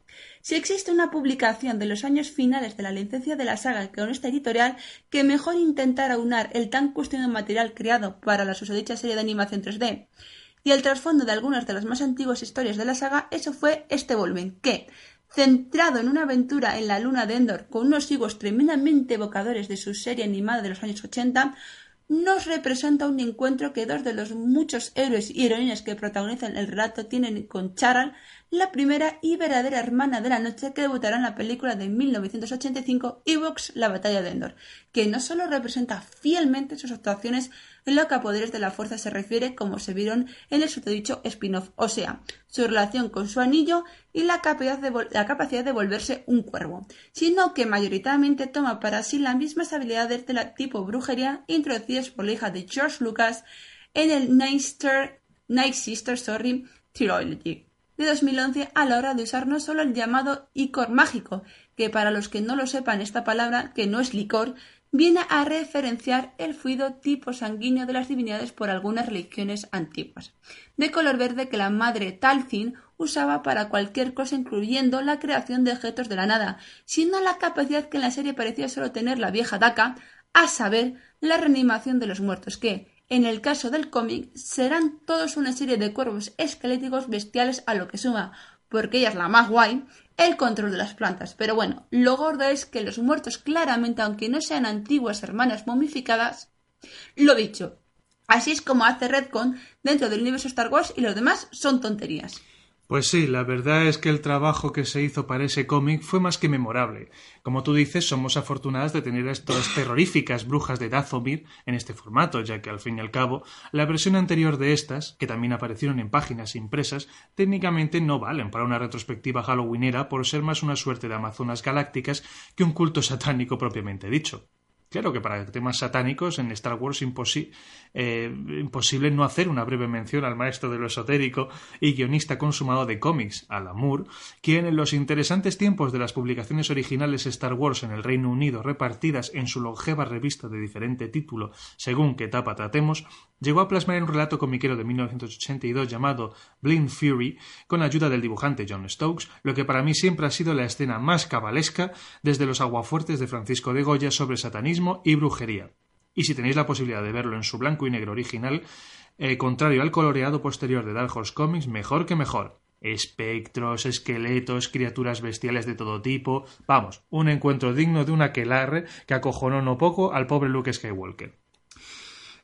S2: Si existe una publicación de los años finales de la licencia de la saga con esta editorial que mejor intentar aunar el tan cuestionado material creado para la susodicha serie de animación 3D y el trasfondo de algunas de las más antiguas historias de la saga, eso fue este volumen, que, centrado en una aventura en la luna de Endor con unos higos tremendamente evocadores de su serie animada de los años 80, nos representa un encuentro que dos de los muchos héroes y heroínas que protagonizan el relato tienen con Charal, la primera y verdadera hermana de la noche que debutará en la película de 1985 Evox La batalla de Endor, que no solo representa fielmente sus actuaciones en lo que a poderes de la fuerza se refiere como se vieron en el dicho spin-off, o sea, su relación con su anillo y la capacidad, de volverse un cuervo, sino que mayoritariamente toma para sí las mismas habilidades de la tipo brujería introducidas por la hija de George Lucas en el Night Sister, Night sorry, Trilogy de 2011 a la hora de usar no solo el llamado icor mágico, que para los que no lo sepan esta palabra, que no es licor, viene a referenciar el fluido tipo sanguíneo de las divinidades por algunas religiones antiguas, de color verde que la madre Talcin usaba para cualquier cosa incluyendo la creación de objetos de la nada, sino la capacidad que en la serie parecía solo tener la vieja Daka, a saber, la reanimación de los muertos, que, en el caso del cómic, serán todos una serie de cuervos esqueléticos bestiales a lo que suma, porque ella es la más guay, el control de las plantas. Pero bueno, lo gordo es que los muertos claramente, aunque no sean antiguas hermanas momificadas, lo dicho. Así es como hace Redcon dentro del universo Star Wars y los demás son tonterías.
S8: Pues sí, la verdad es que el trabajo que se hizo para ese cómic fue más que memorable. Como tú dices, somos afortunadas de tener a estas terroríficas brujas de Dathomir en este formato, ya que al fin y al cabo, la versión anterior de estas, que también aparecieron en páginas impresas, técnicamente no valen para una retrospectiva halloweenera por ser más una suerte de amazonas galácticas que un culto satánico propiamente dicho. Claro que para temas satánicos en Star Wars eh, imposible no hacer una breve mención al maestro de lo esotérico y guionista consumado de cómics, Alan Moore, quien en los interesantes tiempos de las publicaciones originales Star Wars en el Reino Unido repartidas en su longeva revista de diferente título según qué etapa tratemos, llegó a plasmar en un relato comiquero de 1982 llamado Blind Fury con ayuda del dibujante John Stokes, lo que para mí siempre ha sido la escena más cabalesca desde los aguafuertes de Francisco de Goya sobre satanismo y brujería. Y si tenéis la posibilidad de verlo en su blanco y negro original, eh, contrario al coloreado posterior de Dark Horse Comics, mejor que mejor. Espectros, esqueletos, criaturas bestiales de todo tipo. Vamos, un encuentro digno de un aquelarre que acojonó no poco al pobre Luke Skywalker.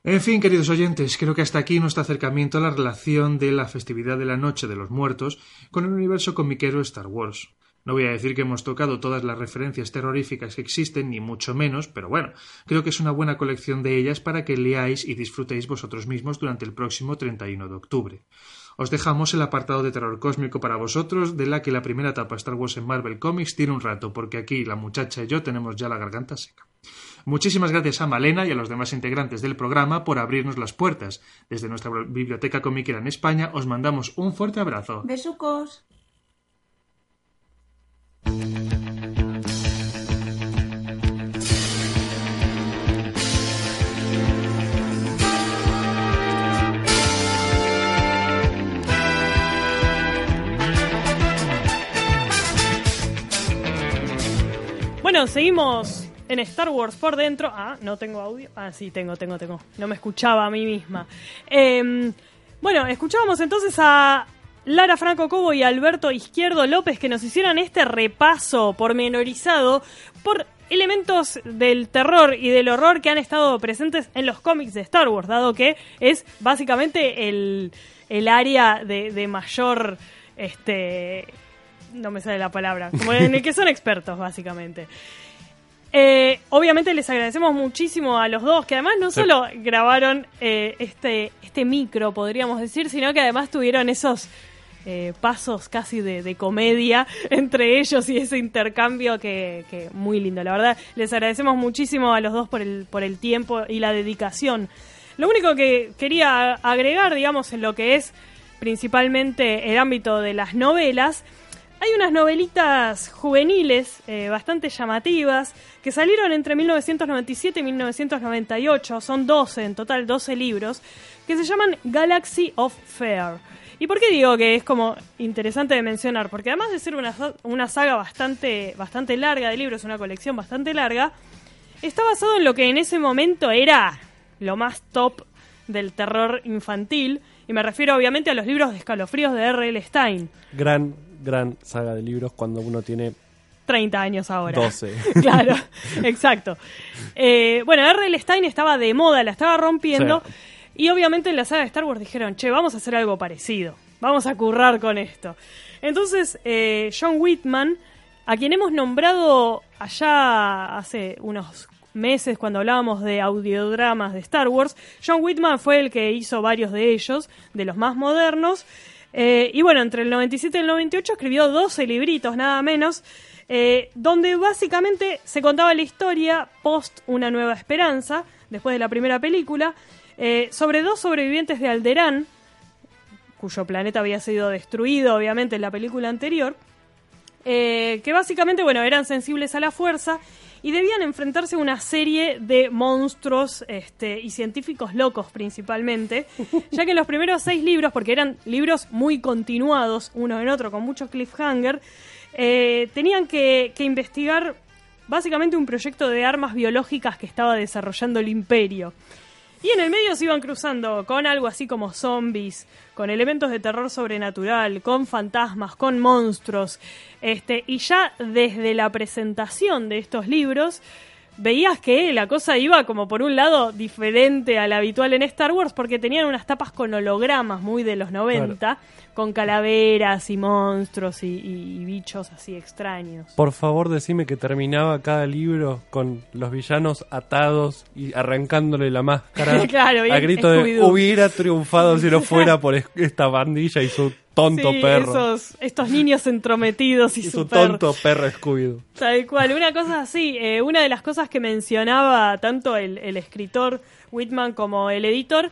S8: En fin, queridos oyentes, creo que hasta aquí nuestro acercamiento a la relación de la festividad de la Noche de los Muertos con el universo comiquero Star Wars. No voy a decir que hemos tocado todas las referencias terroríficas que existen, ni mucho menos, pero bueno, creo que es una buena colección de ellas para que leáis y disfrutéis vosotros mismos durante el próximo 31 de octubre. Os dejamos el apartado de terror cósmico para vosotros, de la que la primera etapa Star Wars en Marvel Comics tiene un rato, porque aquí la muchacha y yo tenemos ya la garganta seca. Muchísimas gracias a Malena y a los demás integrantes del programa por abrirnos las puertas. Desde nuestra biblioteca comiquera en España os mandamos un fuerte abrazo.
S2: Besucos.
S3: Bueno, seguimos en Star Wars por dentro. Ah, no tengo audio. Ah, sí, tengo, tengo, tengo. No me escuchaba a mí misma. Em, bueno, escuchábamos entonces a Lara Franco Cobo y Alberto Izquierdo López que nos hicieran este repaso pormenorizado por elementos del terror y del horror que han estado presentes en los cómics de Star Wars, dado que es básicamente el, el área de, de mayor este no me sale la palabra, como en el que son expertos, básicamente. Eh, obviamente les agradecemos muchísimo a los dos, que además no solo grabaron eh, este, este micro, podríamos decir, sino que además tuvieron esos eh, pasos casi de, comedia *laughs* entre ellos y ese intercambio que, que, muy lindo. La verdad, les agradecemos muchísimo a los dos por el, por el tiempo y la dedicación. Lo único que quería agregar, digamos, en lo que es principalmente el ámbito de las novelas, hay unas novelitas juveniles eh, bastante llamativas que salieron entre 1997 y 1998, son 12 en total, 12 libros, que se llaman Galaxy of Fair. ¿Y por qué digo que es como interesante de mencionar? Porque además de ser una, una saga bastante, bastante larga de libros, una colección bastante larga, está basado en lo que en ese momento era lo más top del terror infantil, y me refiero obviamente a los libros de escalofríos de R.L. Stein.
S4: Gran gran saga de libros cuando uno tiene
S3: 30 años ahora.
S4: 12. *laughs*
S3: claro, exacto. Eh, bueno, R.L. Stein estaba de moda, la estaba rompiendo. Y obviamente en la saga de Star Wars dijeron, che, vamos a hacer algo parecido. vamos a currar con esto. Entonces, eh, John Whitman, a quien hemos nombrado allá hace unos meses cuando hablábamos de audiodramas de Star Wars, John Whitman fue el que hizo varios de ellos, de los más modernos. Eh, y bueno, entre el 97 y el 98 escribió 12 libritos, nada menos, eh, donde básicamente se contaba la historia post Una Nueva Esperanza, después de la primera película, eh, sobre dos sobrevivientes de Alderán, cuyo planeta había sido destruido, obviamente, en la película anterior, eh, que básicamente, bueno, eran sensibles a la fuerza y debían enfrentarse a una serie de monstruos este, y científicos locos principalmente, *laughs* ya que los primeros seis libros, porque eran libros muy continuados, uno en otro, con mucho cliffhanger, eh, tenían que, que investigar básicamente un proyecto de armas biológicas que estaba desarrollando el imperio. Y en el medio se iban cruzando con algo así como zombies, con elementos de terror sobrenatural, con fantasmas, con monstruos. Este, y ya desde la presentación de estos libros, veías que la cosa iba como por un lado diferente a la habitual en Star Wars, porque tenían unas tapas con hologramas muy de los 90, con calaveras y monstruos y, y- y bichos así extraños.
S4: Por favor, decime que terminaba cada libro con los villanos atados y arrancándole la máscara. *laughs*
S3: Claro,
S4: a grito de hubiera triunfado si no fuera por es- esta bandilla y su tonto
S3: Sí,
S4: perro.
S3: Esos, estos niños entrometidos y,
S4: y su
S3: super
S4: tonto perro Scooby.
S3: Tal cual, una cosa así. eh, una de las cosas que mencionaba tanto el, el escritor Whitman como el editor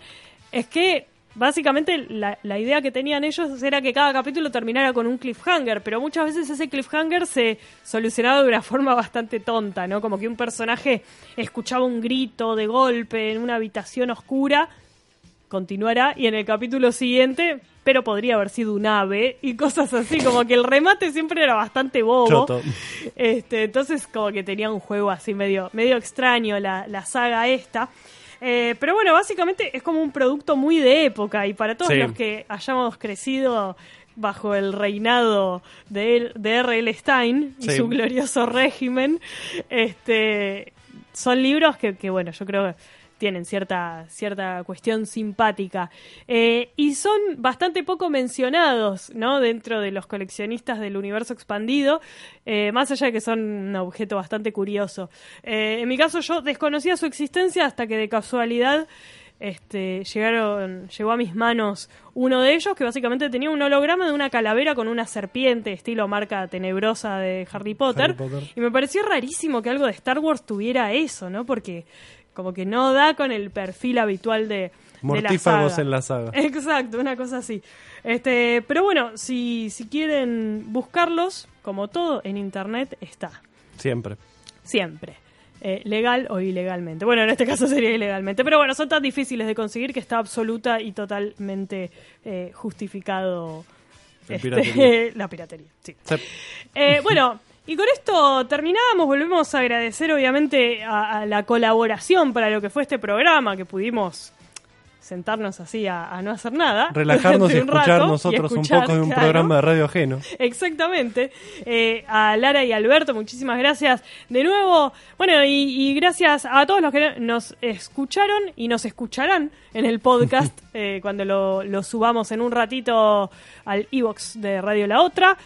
S3: es que básicamente la, la idea que tenían ellos era que cada capítulo terminara con un cliffhanger, pero muchas veces ese cliffhanger se solucionaba de una forma *laughs* bastante tonta, ¿no? Como que un personaje escuchaba un grito de golpe en una habitación oscura continuará y en el capítulo siguiente, pero podría haber sido un ave y cosas así, como que el remate siempre era bastante bobo.
S4: Choto.
S3: Este, entonces como que tenía un juego así medio, medio extraño la, la saga esta. Eh, pero bueno, básicamente es como un producto muy de época y para todos
S4: Sí.
S3: los que hayamos crecido bajo el reinado de, de R.L. Stein y
S4: Sí.
S3: su glorioso régimen, este, son libros que, que, bueno, yo creo que tienen cierta, cierta cuestión simpática. Eh, y son bastante poco mencionados, ¿no? Dentro de los coleccionistas del universo expandido, eh, más allá de que son un objeto bastante curioso. Eh, en mi caso, yo desconocía su existencia hasta que de casualidad este, llegaron, llegó a mis manos uno de ellos que básicamente tenía un holograma de una calavera con una serpiente, estilo marca tenebrosa de Harry Potter.
S4: Harry Potter.
S3: Y me pareció rarísimo que algo de Star Wars tuviera eso, ¿no? Porque como que no da con el perfil habitual de, de la
S4: Mortífagos
S3: saga.
S4: en la saga. *laughs*
S3: Exacto, una cosa así. Este, pero bueno, si, si quieren buscarlos, como todo en internet está.
S4: Siempre.
S3: Siempre. Eh, legal o ilegalmente. Bueno, en este caso sería ilegalmente. Pero bueno, son tan difíciles de conseguir que está absoluta y totalmente eh, justificado
S4: La
S3: este,
S4: piratería. *laughs*
S3: la piratería. Sí.
S4: Sí.
S3: Eh, bueno, y con esto terminamos. Volvemos a agradecer, obviamente, a, a la colaboración para lo que fue este programa, que pudimos sentarnos así a, a no hacer nada. *laughs*
S4: Relajarnos y escuchar nosotros
S3: y escuchar,
S4: un poco de un
S3: claro.
S4: programa de radio ajeno.
S3: Exactamente. Eh, a Lara y Alberto, muchísimas gracias de nuevo. Bueno, y, y gracias a todos los que nos escucharon y nos escucharán en el podcast *laughs* eh, cuando lo, lo subamos en un ratito al iBox de Radio La Otra.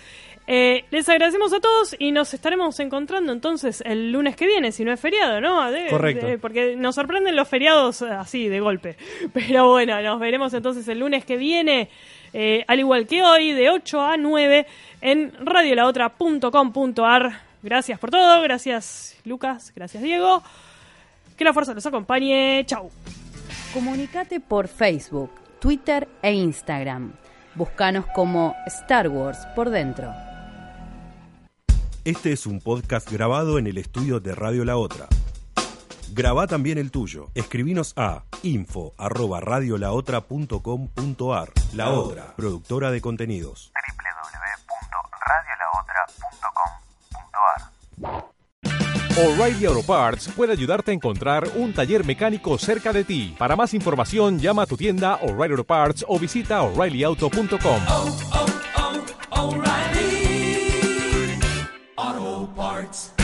S3: Eh, les agradecemos a todos y nos estaremos encontrando entonces el lunes que viene, si no es feriado, ¿no? De-
S4: Correcto.
S3: de- porque nos sorprenden los feriados eh, así, de golpe. *laughs* Pero bueno, nos veremos entonces el lunes que viene, eh, al igual que hoy, de 8 a 9 en radiolaotra.com.ar. Gracias por todo, gracias Lucas, gracias Diego. Que la fuerza los acompañe. Chau.
S1: Comunicate por Facebook, Twitter e Instagram. Búscanos como Star Wars por dentro.
S9: Este es un podcast grabado en el estudio de Radio La Otra. Graba también el tuyo. Escribinos a info@radiolaotra.com.ar. La Otra, productora de contenidos.
S10: O'Reilly Auto Parts puede ayudarte a encontrar un taller mecánico cerca de ti. Para más información, llama a tu tienda O'Reilly Auto Parts o visita oreillyauto.com.
S6: oh, oh, O'Reilly. parts.